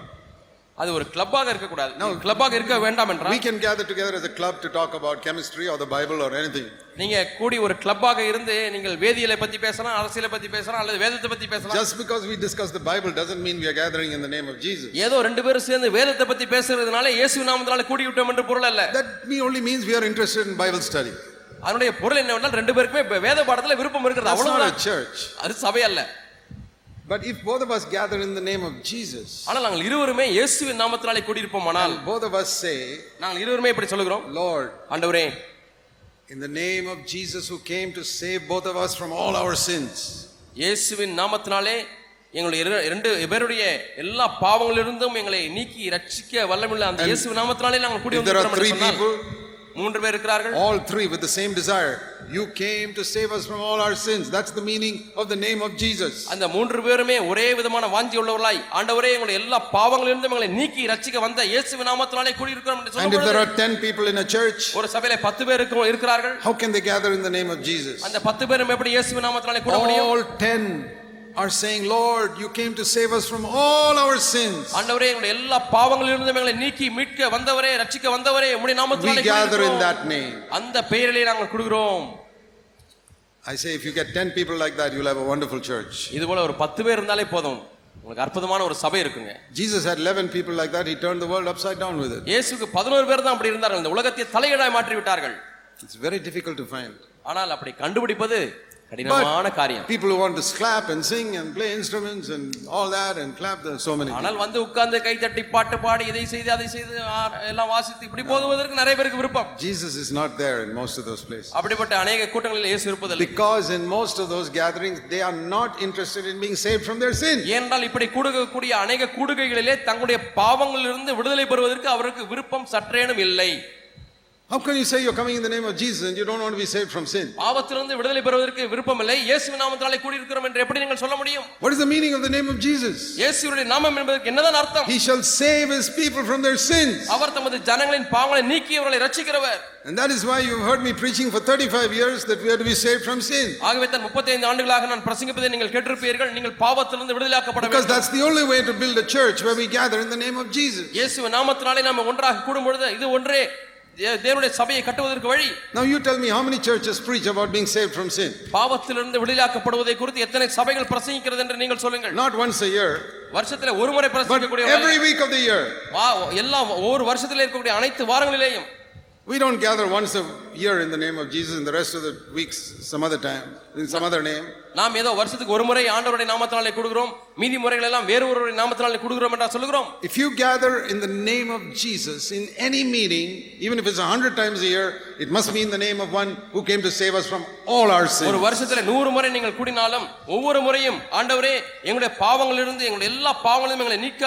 அது ஒரு கிளப்பாக இருக்கக்கூடாது கிளப்பாக இருக்க வேண்டாம் we என்றால் can gather together as a club to talk about chemistry or the Bible or anything. நீங்க கூடி ஒரு கிளப்பாக இருந்து நீங்கள் வேதியியலை பத்தி பேசலாம் அரசியலை பத்தி பேசலாம் அல்லது வேதத்தை பத்தி பேசலாம் Just because we discuss the Bible doesn't mean we are gathering in the name of Jesus. ஏதோ ரெண்டு பேரும் சேர்ந்து வேதத்தை பத்தி பேசுறதுனால இயேசு நாமத்தினால கூடி விட்டோம் என்று பொருள் அல்ல That me only means we are interested in Bible study. அதனுடைய பொருள் என்னவென்றால் ரெண்டு பேருக்குமே வேத பாடத்துல விருப்பம் இருக்கிறது அவ்வளவுதான் church. அது சபை அல்ல But if both of us gather in the name of Jesus, ஆனால் நாங்கள் இருவருமே இயேசுவின் நாமத்தினாலே கூடியிருப்போமானால் and both of us say, நாங்கள் இருவருமே இப்படி சொல்லுகிறோம் Lord, ஆண்டவரே in the name of Jesus who came to save both of us from all our sins, இயேசுவின் நாமத்தினாலே எங்களுடைய இரு- இரண்டு பேருடைய எல்லா பாவங்களிலிருந்தும் எங்களை நீக்கி ரட்சிக்க வல்லமுள்ள அந்த இயேசு நாமத்தினாலே நாங்கள் கூடி வந்திருக்கிறோம் மூன்று பேர் இருக்கிறார்கள். all three with the same desire, you came to save us from all our sins. That's the meaning of the name of Jesus. அந்த மூன்று பேருமே ஒரே விதமான வாஞ்சி உள்ளவர்களாய் ஆண்டவரே எங்களுடைய எல்லா பாவங்களிலிருந்தும் எங்களை நீக்கி ரட்சிக்க வந்த இயேசுவின் நாமத்தினாலே கூடி இருக்கிறோம் என்று And if there சொல்லும் are 10 people in a church, ஒரு சபையில பத்து பேர் இருக்கும் இருக்கிறார்கள் how can they gather in the name of Jesus? அந்த பத்து பேரும் எப்படி இயேசுவின் நாமத்தினாலே கூட முடியும் All 10 are saying, Lord, you came to save us from all our sins. ஆண்டவரே எங்களுடைய எல்லா பாவங்களிலிருந்தும் எங்களை நீக்கி மீட்க வந்தவரே ரட்சிக்க வந்தவரே உம்முடைய We நாமத்தினாலே gather in கூடியிருக்கிறோம். that name. அந்த பெயரிலே நாங்கள் கொடுக்கிறோம் I say, if you get 10 people like that, you'll have a wonderful church. இது போல ஒரு பத்து பேர் இருந்தாலே போதும் உங்களுக்கு அற்புதமான ஒரு சபை இருக்குங்க Jesus had 11 people like that. He turned the world upside down with it. இயேசுக்கு பதினோரு பேர் தான் அப்படி இருந்தார்கள் இந்த உலகத்தை தலையீடாய் மாற்றி விட்டார்கள் It's very difficult to find. ஆனால் அப்படி கண்டுபிடிப்பது கடினமான காரியம் People who want to clap and sing and play instruments and all that and clap, there's so many. people. ஆனால் வந்து உட்கார்ந்து கை தட்டி பாட்டு பாடி இதை செய்து அதை செய்து ஆ, எல்லாம் வாசித்து இப்படி போகுவதற்கு நிறைய பேருக்கு விருப்பம் Jesus is not there in most of those places. அப்படிப்பட்ட அநேக கூட்டங்களில் இயேசு இருப்பதில்லை Because in most of those gatherings, they are not interested in being saved from their sin. ஏனென்றால் இப்படி கூடுகக்கூடிய அநேக கூடுகைகளிலே தங்களுடைய பாவங்களிலிருந்து விடுதலை பெறுவதற்கு அவருக்கு விருப்பம் சற்றேனும் இல்லை How can you say you're coming in the name of Jesus and you don't want to be saved from sin? பாவத்திலிருந்து விடுதலை பெறுவதற்கு விருப்பம் இல்லை இயேசுவின் நாமத்தினாலே கூடியிருக்கிறோம் என்று எப்படி நீங்கள் சொல்ல முடியும் What is the meaning of the name of Jesus? இயேசுடைய நாமம் என்பதற்கு என்னதான் அர்த்தம் He shall save his people from their sins. அவர் தமது ஜனங்களின் பாவங்களை நீக்கி அவர்களை ரட்சிக்கிறவர் And that is why you've heard me preaching for 35 years that we are to be saved from sin. ஆகவே தான் 35 ஆண்டுகளாக நான் பிரசங்கிப்பதை நீங்கள் கேட்டிருப்பீர்கள் நீங்கள் பாவத்திலிருந்து விடுதலையாக்கப்பட Because வேண்டும் that's the only way to build a church where we gather in the name of Jesus. இயேசுவின் நாமத்தினாலே நாம் ஒன்றாக கூடும் பொழுது இது ஒன்றே தே- தேவனுடைய சபையை கட்டுவதற்கு வழி Now you tell me how many churches preach about being saved from sin? பாவத்திலிருந்து விடுதலையாக்கப்படுவதை குறித்து எத்தனை சபைகள் பிரசங்கிக்கிறது என்று நீங்கள் சொல்லுங்கள் Not once a year, வருஷத்துல ஒரு முறை but பிரசங்கிக்கக்கூடிய every week of the year. வா- எல்லா ஒவ்வொரு வருஷத்துல இருக்கக்கூடிய அனைத்து வாரங்களிலேயும் We don't gather once a year in the name of Jesus and the rest of the weeks some other time, in some other name. நாம் ஏதோ வருஷத்துக்கு ஒரு முறை ஆண்டவருடைய நாமத்தினாலே கொடுக்கிறோம் மீதி முறைகள் எல்லாம் வேறு ஒருவருடைய நாமத்தினாலே கொடுக்கிறோம் என்றா சொல்லுகிறோம் If you gather in the name of Jesus in any meeting, even if it's a hundred times a year, it must be in the name of one who came to save us from all our ஒரு. வருஷத்துல நூறு முறை நீங்கள் கூடினாலும் ஒவ்வொரு முறையும் ஆண்டவரே எங்களுடைய பாவங்களிலிருந்து எங்களுடைய எல்லா பாவங்களிலும் எங்களை நீக்க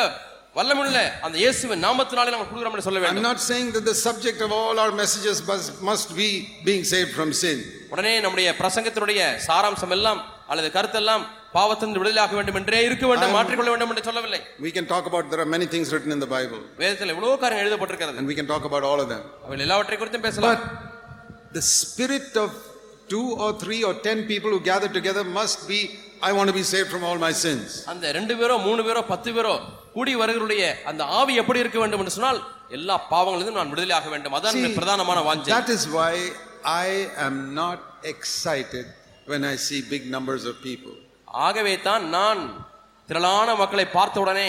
வல்லமுள்ள அந்த இயேசுவின் நாமத்தினாலே நாங்கள் கொடுக்கிறோம் என்று சொல்ல I'm வேண்டும் not saying that the subject of all our messages must, must be being saved from sin. உடனே நம்முடைய பிரசங்கத்தினுடைய சாராம்சம் எல்லாம் அல்லது கருத்தெல்லாம் பாவத்திலிருந்து விடுதலையாக்க வேண்டும் என்றே இருக்க வேண்டும் மாற்றிக்கொள்ள வேண்டும் என்று சொல்லவில்லை. We can talk about, there are many things written in the Bible, வேதத்தில் எவ்வளவு காரியம் எழுதப்பட்டிருக்கிறது. And we can talk about all of them. அவைகள் எல்லாவற்றை குறித்தும் பேசலாம். But the spirit of two or three or ten people who gather together must be, I want to be saved from all my sins. அந்த ரெண்டு பேரோ மூணு பேரோ பத்து பேரோ கூடி வருகிறவருடைய அந்த ஆவி எப்படி இருக்க வேண்டும் என்று சொன்னால் எல்லா பாவங்களிலும் நான் விடுதலையாக வேண்டும். அதான் பிரதானமான வாஞ்சை. That is why I am not excited when I see big numbers of people. ஆகவே தான் நான் திரளான மக்களை பார்த்த உடனே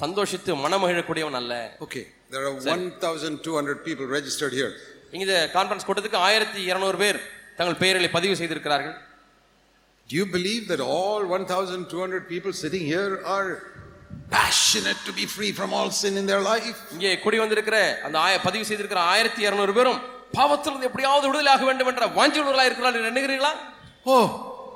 சந்தோஷித்து மனமகிழக்கூடியவன் அல்ல Okay, there are 1,200 people registered here. இங்க இந்த கான்ஃபரன்ஸ் கூட்டத்துக்கு ஆயிரத்தி இருநூறு பேர் தங்கள் பெயர்களை பதிவு செய்திருக்கிறார்கள் Do you believe that all 1,200 people sitting here are passionate to be free from all sin in their life? இங்கே கூடி வந்திருக்கிற அந்த ஆய- பதிவு செய்திருக்கிற ஆயிரத்தி இருநூறு பேரும் பாவத்திலிருந்து எப்படியாவது விடுதலையாக வேண்டும் என்ற வாஞ்சியுள்ளவர்களாக இருக்கிறார்கள் என்று எண்ணுகிறீர்களா Oh,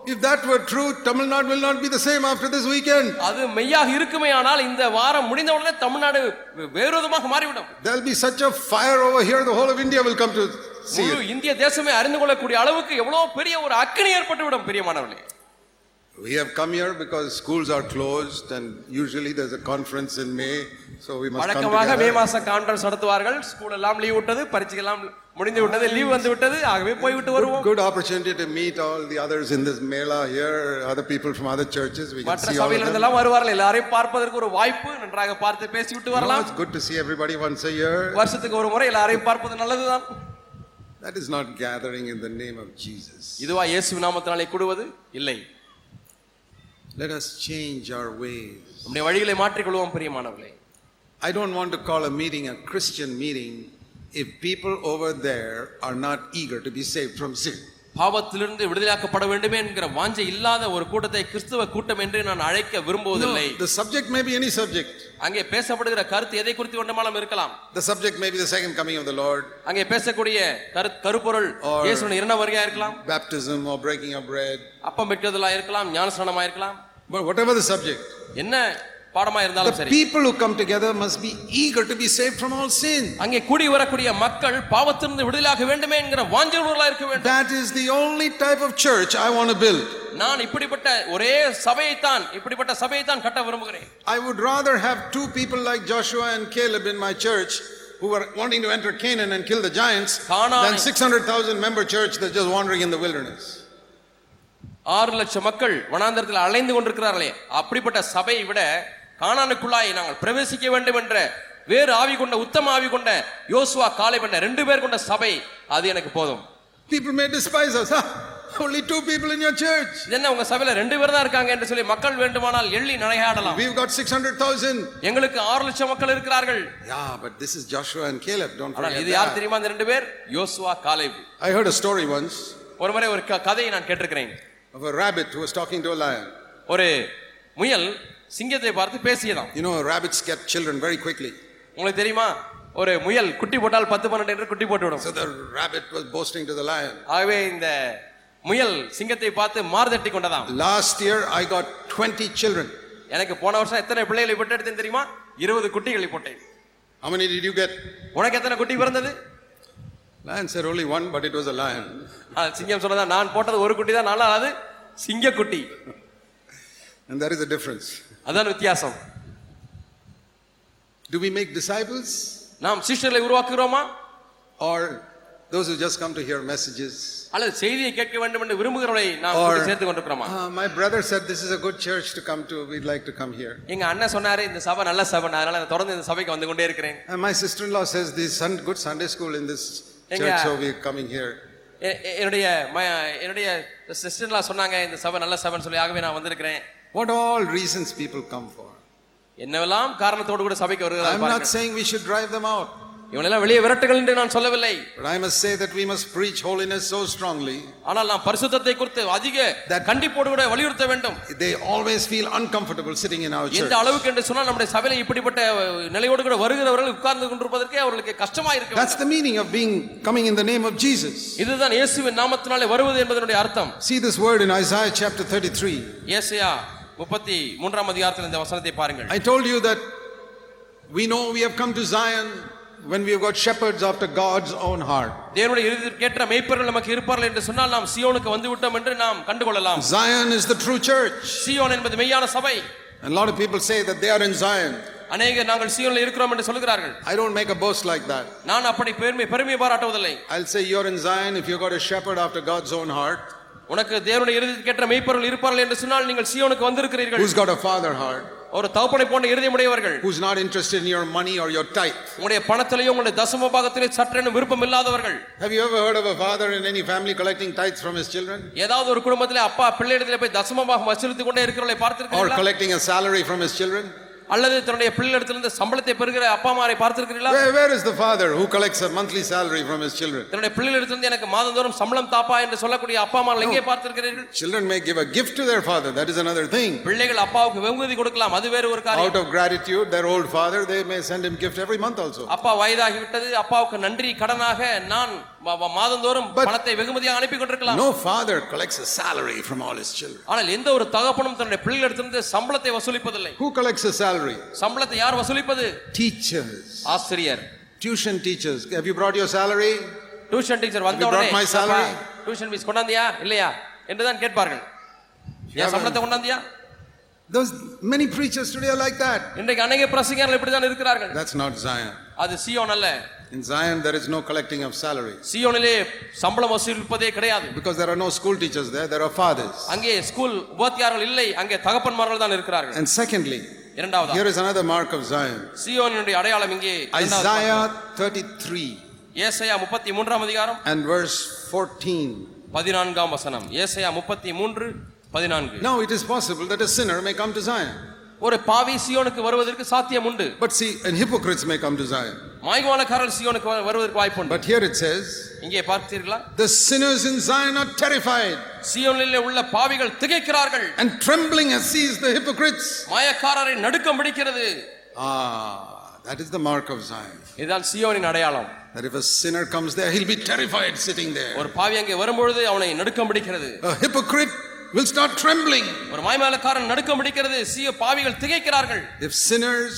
if that were true, Tamil Nadu will not be the same after this weekend. அது மெய்யாக இருக்குமே ஆனால் இந்த வாரம் முடிந்த உடனே தமிழ்நாடு வேறு விதமாக மாறிவிடும் There'll be such a fire over here, the whole of India will come to see முழு it. இந்திய தேசமே அறிந்து கொள்ளக்கூடிய அளவுக்கு எவ்வளவு பெரிய ஒரு அக்கனி ஏற்பட்டு விடும் பிரியமானவர்களே We have come here because schools are closed and usually there's a conference in May, வழக்கமாக மே. மாச கான்ஃபரன்ஸ் நடத்துவார்கள் ஸ்கூல் எல்லாம் லீவ் விட்டது பரீட்சை எல்லாம் முடிந்து விட்டது லீவ் வந்து விட்டது ஆகவே போய்விட்டு வருவோம் Good opportunity to meet all the others in this mela here, other people from other churches. We can மற்ற them. எல்லாம் வருவார்கள் எல்லாரையும் பார்ப்பதற்கு ஒரு வாய்ப்பு நன்றாக பார்த்து பேசிவிட்டு வரலாம் it's good to see everybody once a year. வருஷத்துக்கு ஒரு முறை எல்லாரையும் பார்ப்பது நல்லதுதான் That is not gathering in the name of Jesus. இதுவா இயேசு நாமத்தினாலே கூடுவது இல்லை Let us change our ways. நம்முடைய வழிகளை மாற்றிக்கொள்வோம் பிரியமானவர்களே I don't want to call a meeting a Christian meeting if people over there are not eager to be saved from sin. பாவத்திலிருந்து விடுதலையாக்கப்பட வேண்டுமே என்கிற வாஞ்சை இல்லாத ஒரு கூட்டத்தை கிறிஸ்துவ கூட்டம் என்று நான் அழைக்க விரும்புவதில்லை the subject may be any subject. அங்கே பேசப்படுகிற கருத்து எதை குறித்து வேண்டுமானாலும் இருக்கலாம் The subject may be the second coming of the Lord, அங்கே பேசக்கூடிய கரு கருப்பொருள் Or- இயேசுவின் இரண்டாம் வருகையா இருக்கலாம் baptism or breaking of bread. அப்பம் பெற்றதலா இருக்கலாம் ஞானஸ்நானமா இருக்கலாம் But whatever the subject, என்ன பாடமா இருந்தாலும் the சரி people who come together must be eager to be saved from all sin. அங்கே கூடி வரக்கூடிய மக்கள் பாவத்திலிருந்து விடுதலையாக வேண்டுமே என்கிற வாஞ்சல்களா இருக்க வேண்டும் That is the only type of church I want to build. நான் இப்படிப்பட்ட ஒரே சபையைத்தான் இப்படிப்பட்ட சபையைத்தான் கட்ட விரும்புகிறேன் I would rather have two people like Joshua and Caleb in my church who were wanting to enter Canaan and kill the giants கானானை- than 600,000 member church that's just wandering in the wilderness. ஆறு லட்சம் மக்கள் வனாந்தரத்தில் அலைந்து கொண்டிருக்கிறார்களே அப்படிப்பட்ட சபையை விட கானானுக்குள்ளாய் நாங்கள் பிரவேசிக்க வேண்டும் என்ற வேறு ஆவி கொண்ட உத்தம ஆவி கொண்ட யோசுவா காலை பண்ண ரெண்டு பேர் கொண்ட சபை அது எனக்கு போதும் People may despise us. Only two people in your church. என்ன உங்க சபையில ரெண்டு பேர் தான் இருக்காங்க என்று சொல்லி மக்கள் வேண்டுமானால் எள்ளி நடையாடலாம் We've got 600,000. எங்களுக்கு ஆறு லட்சம் மக்கள் இருக்கிறார்கள் Yeah, but this is Joshua and Caleb. Don't forget இது யார். தெரியுமா அந்த ரெண்டு பேர் யோசுவா Caleb I heard a story once ஒரு முறை ஒரு கதையை நான் கேட்டிருக்கிறேன் of a rabbit who was talking to a lion. ஒரு முயல் சிங்கத்தை பார்த்து பேசியதாம் You know, rabbits get children very quickly. உங்களுக்கு தெரியுமா ஒரு முயல் குட்டி போட்டால் பத்து பன்னெண்டு என்று குட்டி போட்டு விடும் So the rabbit was boasting to the lion. ஆகவே இந்த முயல் சிங்கத்தை பார்த்து மார்தட்டி கொண்டதாம் Last year I got 20 children. எனக்கு போன வருஷம் எத்தனை பிள்ளைகளை பெற்றெடுத்தேன் தெரியுமா இருபது குட்டிகளை போட்டேன் How many did you get? உனக்கு எத்தனை குட்டி பிறந்தது Lion said only one, but it was a lion. சிங்கம் சொன்னதா நான் போட்டது ஒரு குட்டி தான் நல்லா அது சிங்க குட்டி And there is a difference. அதான் வித்தியாசம் Do we make disciples நாம் சிஷ்டர்களை உருவாக்குகிறோமா or those who just come to hear messages? அல்லது செய்தியை கேட்க வேண்டும் என்று விரும்புகிறவர்களை நாம் சேர்த்து கொண்டிருக்கிறோமா "Ah, my brother said this is a good church to come to. We'd like to come here. எங்க அண்ணன் சொன்னாரு இந்த சபை நல்ல சபை அதனால நான் தொடர்ந்து இந்த சபைக்கு வந்து கொண்டே இருக்கிறேன் And my sister-in-law says there's sun, good Sunday school in this church, so we're coming here. என்னுடைய ம- என்னுடைய சிஸ்டர்லாம் சொன்னாங்க இந்த சபை நல்ல சபைன்னு சொல்லி ஆகவே நான் வந்திருக்கிறேன் What all reasons people come for. என்னவெல்லாம் காரணத்தோடு கூட சபைக்கு I'm not வருகிறார் saying we should drive them out, இவனெல்லாம் வெளியே விரட்டுகள் என்று நான் சொல்லவில்லை but I must say that we must preach holiness so strongly ஆனால் நாம் பரிசுத்தத்தை குறித்து அதிக That- கண்டிப்போடு கூட வலியுறுத்த வேண்டும் they always feel uncomfortable sitting in our church. எந்த அளவுக்கு என்று சொன்னால் நம்முடைய சபையில இப்படிப்பட்ட நிலையோடு கூட வருகிறவர்கள் உட்கார்ந்து கொண்டிருப்பதற்கே அவர்களுக்கு கஷ்டமா இருக்கு That's the meaning of being coming in the name of Jesus. இதுதான் இயேசுவின் நாமத்தினாலே வருவது என்பதனுடைய அர்த்தம் See this word in Isaiah chapter 33. ஏசையா முப்பத்தி மூன்றாம் அதிகாரத்தில் இந்த வசனத்தை பாருங்கள் I told you that we know we have come to Zion when we have got shepherds after God's own heart. தேவனுடைய இறுதிக்கேற்ற மேய்ப்பர்கள் நமக்கு இருப்பார்கள் என்று சொன்னால் நாம் சியோனுக்கு வந்து விட்டோம் என்று நாம் கண்டுகொள்ளலாம் Zion is the true church. Zion என்பது மெய்யான சபை And a lot of people say that they are in Zion. அநேகர் நாங்கள் சியோனில் இருக்கிறோம் என்று சொல்கிறார்கள் I don't make a boast like that. நான் அப்படி பெருமை பெருமை பாராட்டுவதில்லை I'll say you're in Zion if you've got a shepherd after God's own heart உனக்கு தேவனுடைய இறுதிக்கேற்ற மெய்ப்பர்கள் இருப்பார்கள் என்று சொன்னால் நீங்கள் சியோனுக்கு வந்திருக்கிறீர்கள் who's got a father heart, ஒரு தகப்பனை போன்ற இருதயமுடையவர்கள் who's not interested in your money or your tithe. உங்களுடைய பணத்திலேயோ உங்களுடைய தசம பாகத்திலே சற்றென விருப்பம் இல்லாதவர்கள் Have you ever heard of a father in any family collecting tithes from his children? ஏதாவது ஒரு குடும்பத்திலே அப்பா பிள்ளையிடத்திலே போய் தசம பாகம் வசூலித்துக் கொண்டே இருக்கிறவர்களை Or பார்த்திருக்கிறீர்களா collecting a salary from his children? அல்லது தன்னுடைய பிள்ளைகளிடத்திலிருந்து சம்பளத்தை பெறுகிற அப்பா அம்மாரை பார்த்திருக்கிறீர்களா Where, where is the father who collects a monthly salary from his children? தன்னுடைய பிள்ளைகளிடத்திலிருந்து எனக்கு மாதந்தோறும் சம்பளம் தாப்பா என்று சொல்லக்கூடிய அப்பா அம்மா எங்கே பார்த்திருக்கிறீர்கள் Children may give a gift to their father, that is another thing. பிள்ளைகள் அப்பாவுக்கு வெகுமதி கொடுக்கலாம் அது வேறு ஒரு Out காரியம் of gratitude, their old father, they may send him gift every month also. அப்பா வயதாகி விட்டது அப்பாவுக்கு நன்றி கடனாக நான் மாதந்தோறும் பணத்தை வெகுமதியாக அனுப்பி கொண்டிருக்கலாம் No father collects a salary from all his children. ஆனால் எந்த ஒரு தகப்பனும் தன்னுடைய பிள்ளைகளிடத்திலிருந்து சம்பளத்தை வசூலிப்பதில்லை Who collects a salary? சம்பளத்தை யார் வசூலிப்பது Teachers, ஆசிரியர் tuition teachers. Have you brought your salary? Tuition teacher வந்த உடனே my salary? டியூஷன் ஃபீஸ் கொண்டாந்தியா இல்லையா என்றுதான் கேட்பார்கள் என் சம்பளத்தை கொண்டாந்தியா Those many preachers today are like that. இன்றைக்கு அநேக பிரசங்கர்கள் இப்படிதான் இருக்கிறார்கள் That's not Zion. அது சியோன் அல்ல In Zion, there is no collecting of salary சியோனிலே சம்பளம் வசூலிப்பதே கிடையாது because there are no school teachers there, there are fathers. அங்கே ஸ்கூல் உபாத்தியார்கள் இல்லை அங்கே தகப்பன்மார்கள் தான் இருக்கிறார்கள் And secondly, இரண்டாவது here is another mark of Zion சியோனினுடைய அடையாளம் இங்கே இரண்டாவது Isaiah பார்க்கிறோம். 33 ஏசாயா முப்பத்தி மூன்றாம் அதிகாரம் and verse 14. பதினான்காம் வசனம் ஏசாயா முப்பத்தி மூன்று பதினான்கு Now it is possible that a sinner may come to Zion. ஒரு பாவி சியோனுக்கு வருவதற்கு சாத்தியம் உண்டு But see, and hypocrites may come to Zion. மாய்மாலக்காரர்கள் சியோனுக்கு வ- வருவதற்கு வாய்ப்புண்டு But here it says, இங்கே பார்த்தீர்களா the sinners in Zion are terrified சியோனிலே உள்ள பாவிகள் திகைக்கிறார்கள் and trembling as sees the hypocrites. மாயக்காரரை நடுக்கம் பிடிக்கிறது Ah, that is the mark of Zion. இதுதான் சியோனின் அடையாளம் That if a sinner comes there, he'll be terrified sitting there. ஒரு பாவி அங்கே வரும்பொழுது அவனை நடுக்கம் பிடிக்கிறது A hypocrite will start trembling. ஒரு மாய்மாலக்காரன் நடுக்கம் பிடிக்கிறது சிய பாவிகள் திகைக்கிறார்கள் If sinners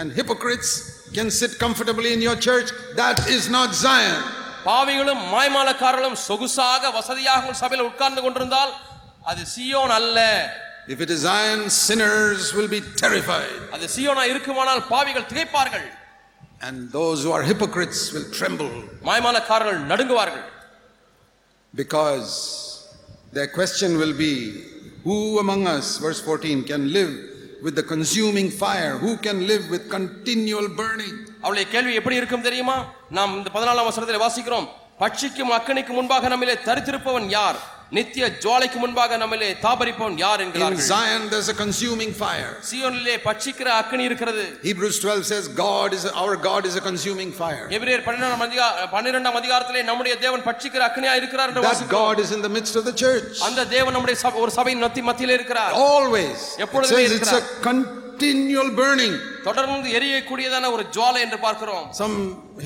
and hypocrites can sit comfortably in your church, that is not Zion. பாவிகளும் மாய்மாலக்காரர்களும் சொகுசாக வசதியாக உங்கள் சபையில் உட்கார்ந்து கொண்டிருந்தால் அது சியோன் அல்ல If it is Zion, sinners will be terrified, அது சியோனா இருக்குமானால் பாவிகள் திகைப்பார்கள் and those who are hypocrites will tremble மாய்மாலக்காரர்கள் நடுங்குவார்கள் because their question will be Who among us, verse 14, can live with the consuming fire? Who can live with continual burning? அவளுடைய கேள்வி எப்படி இருக்கும் தெரியுமா நாம் இந்த பதினாலாம் வசனத்தில் வாசிக்கிறோம் பட்சிக்கும் அக்கனிக்கு முன்பாக நம்மிலே தரித்திருப்பவன் யார் நித்திய ஜுவாலைக்கு முன்பாக நம்மிலே தாபரிப்பவன் யார் In என்கிறார்கள் Zion, there's a consuming fire. சியோனிலே பட்சிக்கிற அக்கனி இருக்கிறது Hebrews 12 says, God is our God is a consuming fire. எபிரேயர் பன்னிரெண்டாம் அதிகா பன்னிரெண்டாம் அதிகாரத்திலே நம்முடைய தேவன் பட்சிக்கிற அக்கனியா இருக்கிறார் என்று That வாசிக்கிறோம் God is in the midst of the church. அந்த தேவன் நம்முடைய ஒரு சபையின் மத்தி மத்தியிலே இருக்கிறார் Always. It எப்பொழுதுமே says it's a continual burning. தொடர்ந்து எரியக்கூடியதான ஒரு ஜுவாலை என்று பார்க்கிறோம் Some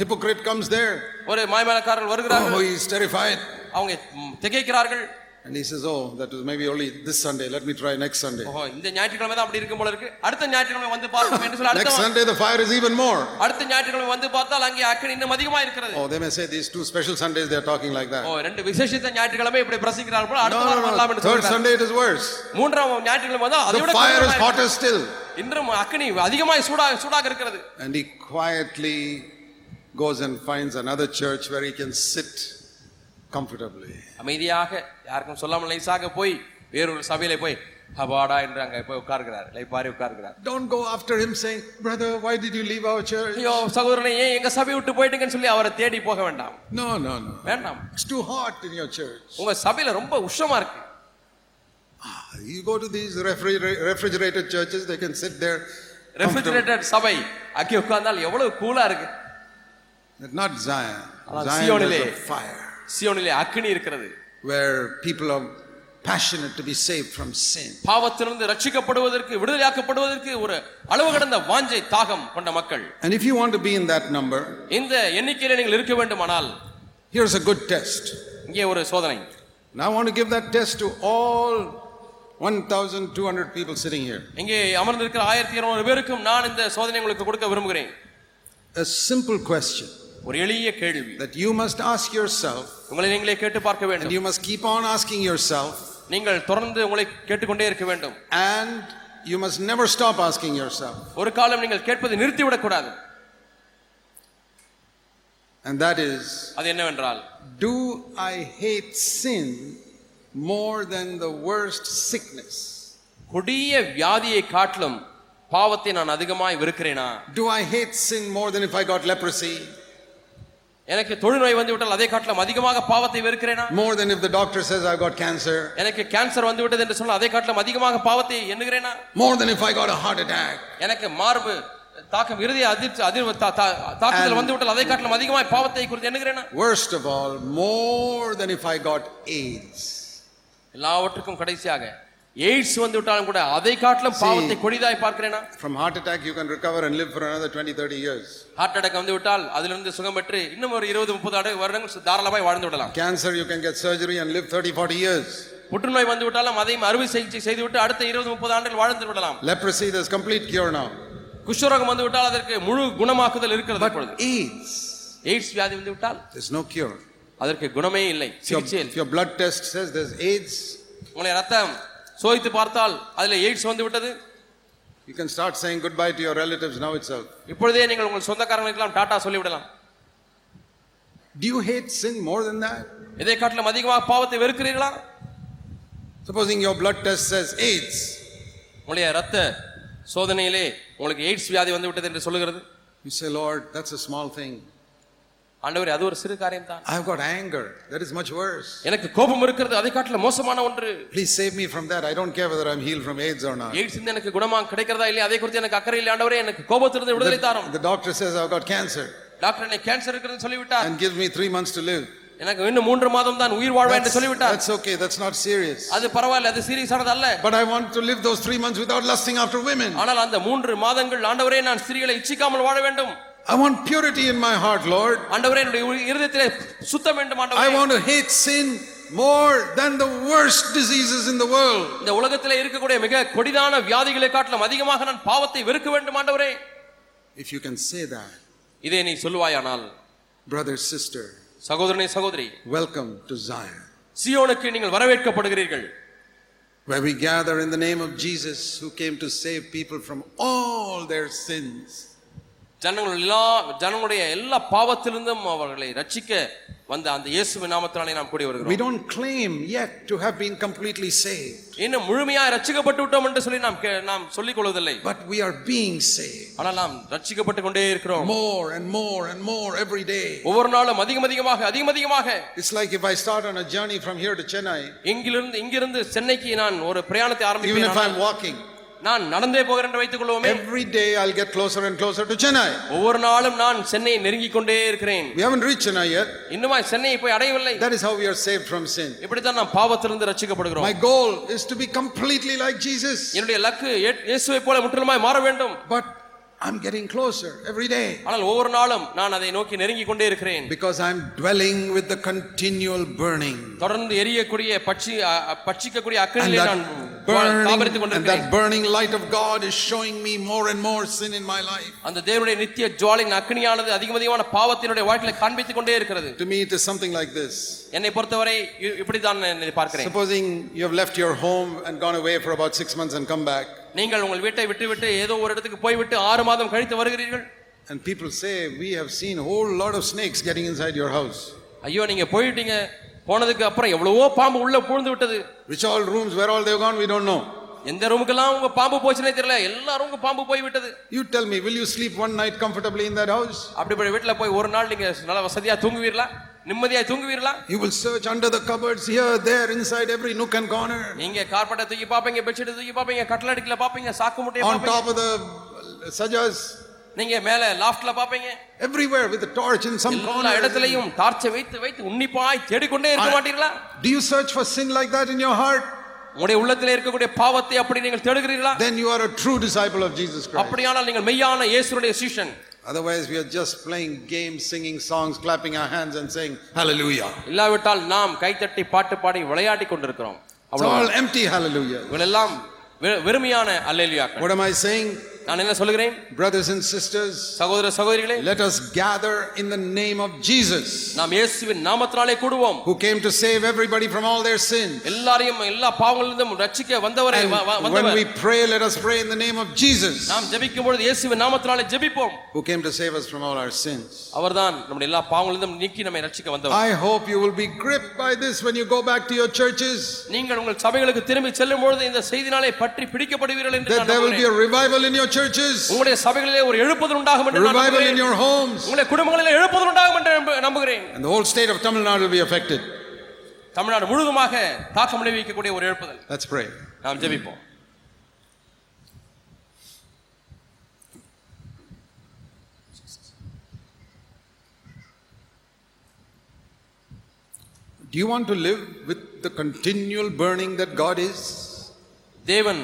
hypocrite comes there. ஒரு மாய்மலக்காரர்கள் Oh, வருகிறார்கள் he is terrified. அவங்க ம், திகைக்கிறார்கள் And he says, Oh, that was maybe only this Sunday. Let me try next Sunday. ஓஹோ இந்த ஞாயிற்றுக்கிழமை தான் அப்படி இருக்கும் போல இருக்கு அடுத்த ஞாயிற்றுக்கிழமை வந்து பார்ப்போம் என்று சொல்லி Next அடுத்த Sunday, the fire is even more. அடுத்த ஞாயிற்றுக்கிழமை வந்து பார்த்தால் அங்கே அக்கனி இன்னும் அதிகமா இருக்கிறது Oh, they may say these two special Sundays they are talking like O that. ரெண்டு விசேஷித்த ஞாயிற்றுக்கிழமை இப்படி பிரசிக்கிறார்கள் போல No, அடுத்த no, வாரம் வரலாம் no. என்று Third சொல்கிறார் Sunday it is worse. மூன்றாம் ஞாயிற்றுக்கிழமை வந்தா அதை The விட fire is கொடூரமா hotter still. இருக்கு. இன்றும் அக்கனி அதிகமாய் சூடாக சூடாக இருக்கிறது And he quietly goes and finds another church where he can sit comfortably. அமைதியாக யாருக்கும் சொல்லாமல் லைசாக போய் வேறொரு சபையில போய் ஹபாடா என்று அங்க போய் உட்கார்கிறார் லைப்பாரி உட்கார்கிறார் Don't go after him saying, Brother, why did you leave our church? ஐயோ சகோதரனை ஏன் எங்க சபை விட்டு போயிட்டீங்கன்னு சொல்லி அவரை தேடி போக வேண்டாம் No, no, no. வேண்டாம் It's too hot in your church. உங்க சபையில ரொம்ப உஷ்ணமா இருக்கு You go to these refrigera- refrigerated churches, they can sit there. comfortable. Refrigerated சபை அங்கே உட்கார்ந்தால் எவ்வளவு கூலா இருக்கு But Not Zion. ஆனால் Zion சியோனிலே. is a fire சியோனிலே அக்கினி இருக்கிறது where people are passionate to be saved from sin. பாவத்திலிருந்து ரட்சிக்கப்படுவதற்கு விடுதலையாக்கப்படுவதற்கு ஒரு அளவு கடந்த வாஞ்சை தாகம் கொண்ட மக்கள் And if you want to be in that number, இந்த எண்ணிக்கையில நீங்கள் இருக்க வேண்டுமானால் here's a good test. இங்கே ஒரு சோதனை And I want to give that test to all 1,200 people sitting here. இங்கே அமர்ந்திருக்கிற ஆயிரத்தி இருநூறு பேருக்கும் நான் இந்த சோதனை உங்களுக்கு கொடுக்க விரும்புகிறேன் A simple question ஒரு எளிய கேள்வி that you must ask yourself, உங்களை நீங்களே கேட்டு பார்க்க and வேண்டும் you must keep on asking yourself, நீங்கள் தொடர்ந்து உங்களை கேட்டுக்கொண்டே இருக்க வேண்டும் and you must never stop asking yourself. ஒரு காலம் நீங்கள் கேட்பதை நிறுத்திவிடக் கூடாது And that is, அது என்னவென்றால் do I hate sin more than the worst sickness? கொடிய வியாதியை காட்டிலும் பாவத்தை நான் அதிகமாய் வெறுக்கிறேனா Do I hate sin more than if I got leprosy? எனக்கு தொழுநோய் வந்து விட்டால் அதை காட்டிலும் அதிகமாக பாவத்தை வெறுக்கிறேனா More than if the doctor says I've got cancer? எனக்கு கேன்சர் வந்து விட்டது என்று சொன்னால் அதை காட்டிலும் அதிகமாக பாவத்தை எண்ணுகிறேனா More than if I got a heart attack? எனக்கு மார்பு தாக்கம் இறுதி அதிர்ச்சி அதிர்வு தாக்குதல் வந்து விட்டால் அதை காட்டிலும் அதிகமாக பாவத்தை குறித்து எண்ணுகிறேனா Worst of all, more than if I got AIDS. எல்லாவற்றுக்கும் கடைசியாக எய்ட்ஸ் வந்து விட்டாலும் கூட அதை காட்டிலும் பாவத்தை கொடிதாய் பார்க்கிறேனா From heart attack, you can recover and live for another 20, 30 years. Heart attack வந்து விட்டால் அதிலிருந்து சுகம் பெற்று இன்னும் ஒரு இருபது முப்பது ஆண்டு வருடங்கள் தாராளமாய் வாழ்ந்து விடலாம் Cancer, you can get surgery and live 30, 40 years. புற்றுநோய் வந்து விட்டாலும் அதையும் அறுவை சிகிச்சை செய்துவிட்டு அடுத்த இருபது முப்பது ஆண்டுகள் வாழ்ந்து விடலாம் Leprosy, there's complete cure now. குஷ்டரோகம் வந்து விட்டால் அதற்கு முழு குணமாக்குதல் இருக்கிறது But இப்பொழுது AIDS, எய்ட்ஸ் வியாதி வந்து விட்டால் there's no cure. அதற்கு குணமே இல்லை If your, சிகிச்சை if இல்லை your blood test says there's AIDS, உங்களை ரத்தம் சோதித்து பார்த்தால் அதில் எய்ட்ஸ் வந்து விட்டது you can start saying goodbye to your relatives now it's இப்பொழுதே நீங்கள் உங்கள் சொந்தக்காரங்களுக்கெல்லாம் டாடா சொல்லிவிடலாம். Do you hate sin more then that இதை காட்டிலும் அதிகமாக பாவத்தை வெறுக்கிறீர்களா? Supposing your blood test says AIDS உங்களுடைய ரத்த சோதனையிலே உங்களுக்கு எய்ட்ஸ் வியாதி வந்து விட்டது என்று சொல்லுகிறது. You say Lord that's a small thing ஆண்டவரே அது ஒரு சிறு காரியம் தான் I've got anger. That is much worse. எனக்கு கோபம் இருக்கிறது அதை காட்டிலும் மோசமான ஒன்று Please save me from that. I don't care whether I'm healed from AIDS or not. AIDS இருந்து எனக்கு குணமா கிடைக்கிறதா இல்லையா அதை குறித்து எனக்கு அக்கறை இல்லை ஆண்டவரே எனக்கு கோபத்திலிருந்து விடுதலை தாரும் The doctor says I've got cancer. Doctor எனக்கு கேன்சர் இருக்குன்னு சொல்லிவிட்டார் and gives me three months to live. எனக்கு இன்னும் மூன்று மாதம் தான் உயிர் வாழ்வேன் என்று That's, சொல்லிவிட்டார் that's okay, that's not serious. அது பரவாயில்ல அது சீரியஸானது அல்ல But I want to live those three months without lusting after women. ஆனால் அந்த மூன்று மாதங்கள் ஆண்டவரே நான் ஸ்திரீகளை இச்சிக்காமல் வாழ வேண்டும் I want purity in my heart, Lord. ஆண்டவரே என்னுடைய உ- இருதயத்திலே சுத்தம் வேண்டும் I ஆண்டவரே want to hate sin more than the worst diseases in the world. இந்த உலகத்திலே இருக்கக்கூடிய மிக கொடிதான வியாதிகளை காட்டிலும் அதிகமாக நான் பாவத்தை வெறுக்க வேண்டும் ஆண்டவரே If you can say that, இதை நீ சொல்லுவாயானால் brother, sister, சகோதரனே சகோதரி welcome to Zion, சியோனுக்கு நீங்கள் வரவேற்கப்படுகிறீர்கள் where we gather in the name of Jesus who came to save people from all their sins. ஜனங்கள் எல்லா ஜனங்களுடைய எல்லா பாவத்திலிருந்தும் அவர்களை ரட்சிக்க வந்த அந்த இயேசுவின் நாமத்தினாலே நாம் கூடி We வருகிறோம் don't claim yet to have been completely saved, இன்னும் முழுமையாய் ரட்சிக்கப்பட்டு விட்டோம் என்று சொல்லி நாம் நாம் சொல்லிக் கொள்வதில்லை. But we are being saved. ஆனால் நாம் ரட்சிக்கப்பட்டு கொண்டே இருக்கிறோம். More and more and more every day. ஒவ்வொரு நாளும் அதிகம் அதிகமாக அதிகம் அதிகமாக. It's like if I start on a journey from here to Chennai, இங்கிலிருந்து இங்கிருந்து சென்னைக்கு நான் ஒரு பிரயாணத்தை even ஆரம்பிப்பேன் if I'm walking, நான் நடந்தே போகிறேன் என்று வைத்துக் கொள்வோமே every day I'll get closer and closer to Chennai. ஒவ்வொரு நாளும் நான் சென்னையை நெருங்கிக் கொண்டே இருக்கிறேன் We haven't reached Chennai yet. இன்னுமா சென்னையை போய் அடையவில்லை That is how we are saved from sin. இப்படித்தான் நாம் பாவத்திலிருந்து ரட்சிக்கப்படுகிறோம் My goal is to be completely like Jesus, என்னுடைய லக்கு இயே- இயேசுவை போல முற்றிலுமாய் மாற வேண்டும் but I'm getting closer every day ஆனால் ஒவ்வொரு நாளும் நான் அதை நோக்கி நெருங்கிக் கொண்டே இருக்கிறேன் because I'm dwelling with the continual burning. தொடர்ந்து எரியக்கூடிய பட்சி அ- அ- பட்சிக்கக்கூடிய And அக்கனிலே நான் that burning, தாபரித்துக் and கொண்டிருக்கிறேன் that burning light of God is showing me more and more sin in my life. அந்த தேவனுடைய நித்திய ஜுவாலின் அக்னியானது அதிகம் அதிகமான பாவத்தினுடைய வாழ்க்கையில காண்பித்துக் கொண்டே இருக்கிறது To me, it is something like this. என்னை பொறுத்தவரை இ- இப்படித்தான் நான் இதை பார்க்கிறேன் Supposing you have left your home and gone away for about six months and come back, நீங்கள் உங்கள் வீட்டை விட்டு விட்டு ஏதோ ஒரு இடத்துக்கு போய்விட்டு ஆறு மாதம் கழித்து வருகிறீர்கள் and people say, We have seen a whole lot of snakes getting inside your house. ஐயோ நீங்க போயிட்டீங்க போனதுக்கு அப்புறம் எவ்வளவோ பாம்பு உள்ள புழுந்து விட்டது Which all rooms, where all they've gone, we don't know. எந்த ரூமுக்கெல்லாம் உங்க பாம்பு போச்சுனே தெரியல எல்லா ரூமுக்கும் பாம்பு போய் விட்டது You tell me, will you sleep one night comfortably in that house? அப்படிப்பட்ட வீட்டுல போய் ஒரு நாள் நீங்க நல்ல வசதியா தூங்குவீர்களா நிம்மதியா தூங்குவீர்களா? You will search under the cupboards, here, there, inside every nook and corner, நீங்க கார்பெட்டை தூக்கி பாப்பீங்க பெட்ஷீட் தூக்கி பாப்பீங்க கட்டில் அடிக்கல பாப்பீங்க சாக்கு முட்டையை on top of the sajas, நீங்க மேல லாஃப்ட்ல பாப்பீங்க everywhere with a torch in some எல்லா corner. இடத்துலயும் டார்ச்சை வைத்து வைத்து உன்னிப்பாய் தேடிக்கொண்டே இருக்க மாட்டீங்களா Do you search for sin like that in your heart? உங்களுடைய உள்ளத்திலே இருக்கக்கூடிய பாவத்தை அப்படி நீங்கள் தேடுகிறீர்களா? Then you are a true disciple of Jesus Christ. அப்படியானால் நீங்கள் மெய்யான இயேசுடைய சீஷன் Otherwise, we are just playing games, singing songs, clapping our hands, and saying, Hallelujah. இல்லாவிட்டால் நாம் கைத்தட்டி பாட்டு பாடி விளையாடி கொண்டிருக்கிறோம் It's அவ்வளவுதான். all empty hallelujah. இவளெல்லாம் வெ- வெறுமையான அல்லேலியாக்கள் What am I saying? நான் என்ன சொல்கிறேன் Brothers and sisters, சகோதர சகோதரிகளே let us gather in the name of Jesus, நாம் இயேசுவின் நாமத்தினாலே கூடுவோம் who came to save everybody from all their sins. எல்லாரையும் எல்லா பாவங்களிலிருந்தும் ரட்சிக்க வந்தவரே And வ- வ- when வந்தவர் we pray, let us pray in the name of Jesus, நாம் ஜெபிக்கும் பொழுது இயேசுவின் நாமத்தினாலே ஜெபிப்போம் who came to save us from all our sins. அவர்தான் நம்முடைய எல்லா பாவங்களிலிருந்தும் நீக்கி நம்மை ரட்சிக்க வந்தவர் I hope you will be gripped by this when you go back to your churches, நீங்கள் உங்கள் சபைகளுக்கு திரும்பி செல்லும் பொழுது இந்த செய்தினாலே பற்றி பிடிக்கப்படுவீர்கள் என்று that நான் there will be நம்புகிறேன். a revival in your churches, உங்களுடைய சபைகளிலே ஒரு எழுப்புதல் உண்டாகும் என்று நான் revival in நம்புகிறேன். your homes, உங்களுடைய குடும்பங்களிலே எழுப்புதல் உண்டாகும் என்று நம்பு- நம்புகிறேன் and the whole state of Tamil Nadu will be affected. Tamil Nadu முழுதுமாக தாக்கம் விளைவிக்கக்கூடிய ஒரு எழுப்புதல் Let's pray. நாம் ஜெபிப்போம் Do you want to live with the continual burning that God is? தேவன்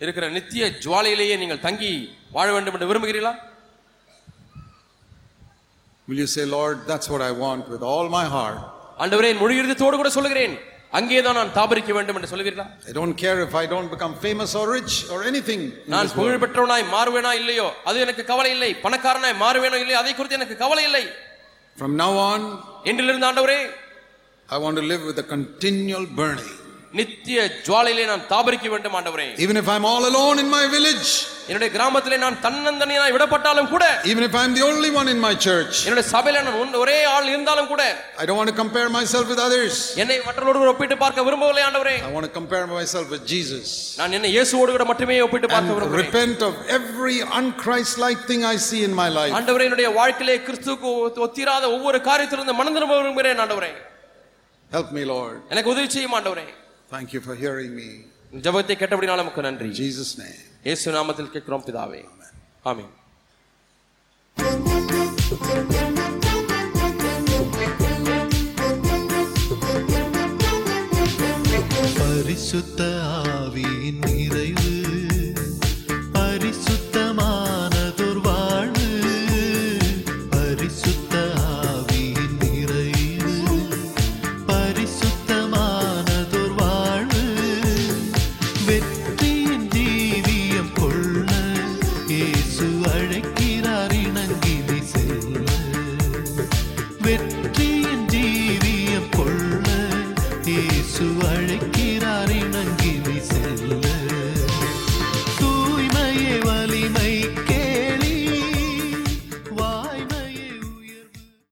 இருக்கிற நித்திய ஜுவாலையிலேயே நீங்கள் தங்கி வாழ வேண்டும் என்று விரும்புகிறீர்களா Will you say, Lord, that's what I want with all my heart? ஆண்டவரே முழு இருதயத்தோடு கூட சொல்லுகிறேன் அங்கேதான் நான் தாபரிக்க வேண்டும் என்று சொல்லுவீர்களா I don't care if I don't become famous or rich or anything. in நான் this world. புகழ் பெற்றவனாய் மாறுவேனா இல்லையோ அது எனக்கு கவலை இல்லை பணக்காரனாய் மாறுவேனோ இல்லையோ அதை குறித்து எனக்கு கவலை இல்லை From now on, என்றிலிருந்து ஆண்டவரே I want to live with a continual burning. நித்திய ஜுவாலையிலே நான் தாபரிக்க வேண்டும் ஆண்டவரே Even if I'm all alone in my village, என்னுடைய கிராமத்திலே நான் தன்னந்தனியாய் விடப்பட்டாலும் கூட even if I'm the only one in my church, என்னுடைய சபையில நான் ஒன்- ஒரே ஆள் இருந்தாலும் கூட I don't want to compare myself with others. என்னை மற்றவர்களோடு ஒப்பிட்டு பார்க்க விரும்பவில்லை ஆண்டவரே I want to compare myself with Jesus நான் என்னை இயேசுவோடு கூட மட்டுமே ஒப்பிட்டு பார்க்க and விரும்புகிறேன் repent of every unchrist-like thing I see in my life. ஆண்டவரே என்னுடைய வாழ்க்கையிலே கிறிஸ்துவுக்கு ஒத்- ஒத்திராத ஒவ்வொரு காரியத்திலிருந்து மனம் திரும்ப விரும்புகிறேன் ஆண்டவரே Help me, Lord. எனக்கு உதவி செய்யும் ஆண்டவரே Thank you for hearing me. ஜெபத்தை கேட்டபடினால நமக்கு நன்றி In Jesus' name. இயேசு நாமத்தில் கேட்கிறோம் பிதாவே ஆமென் பரிசுத்த ஆவியின் நிறைவு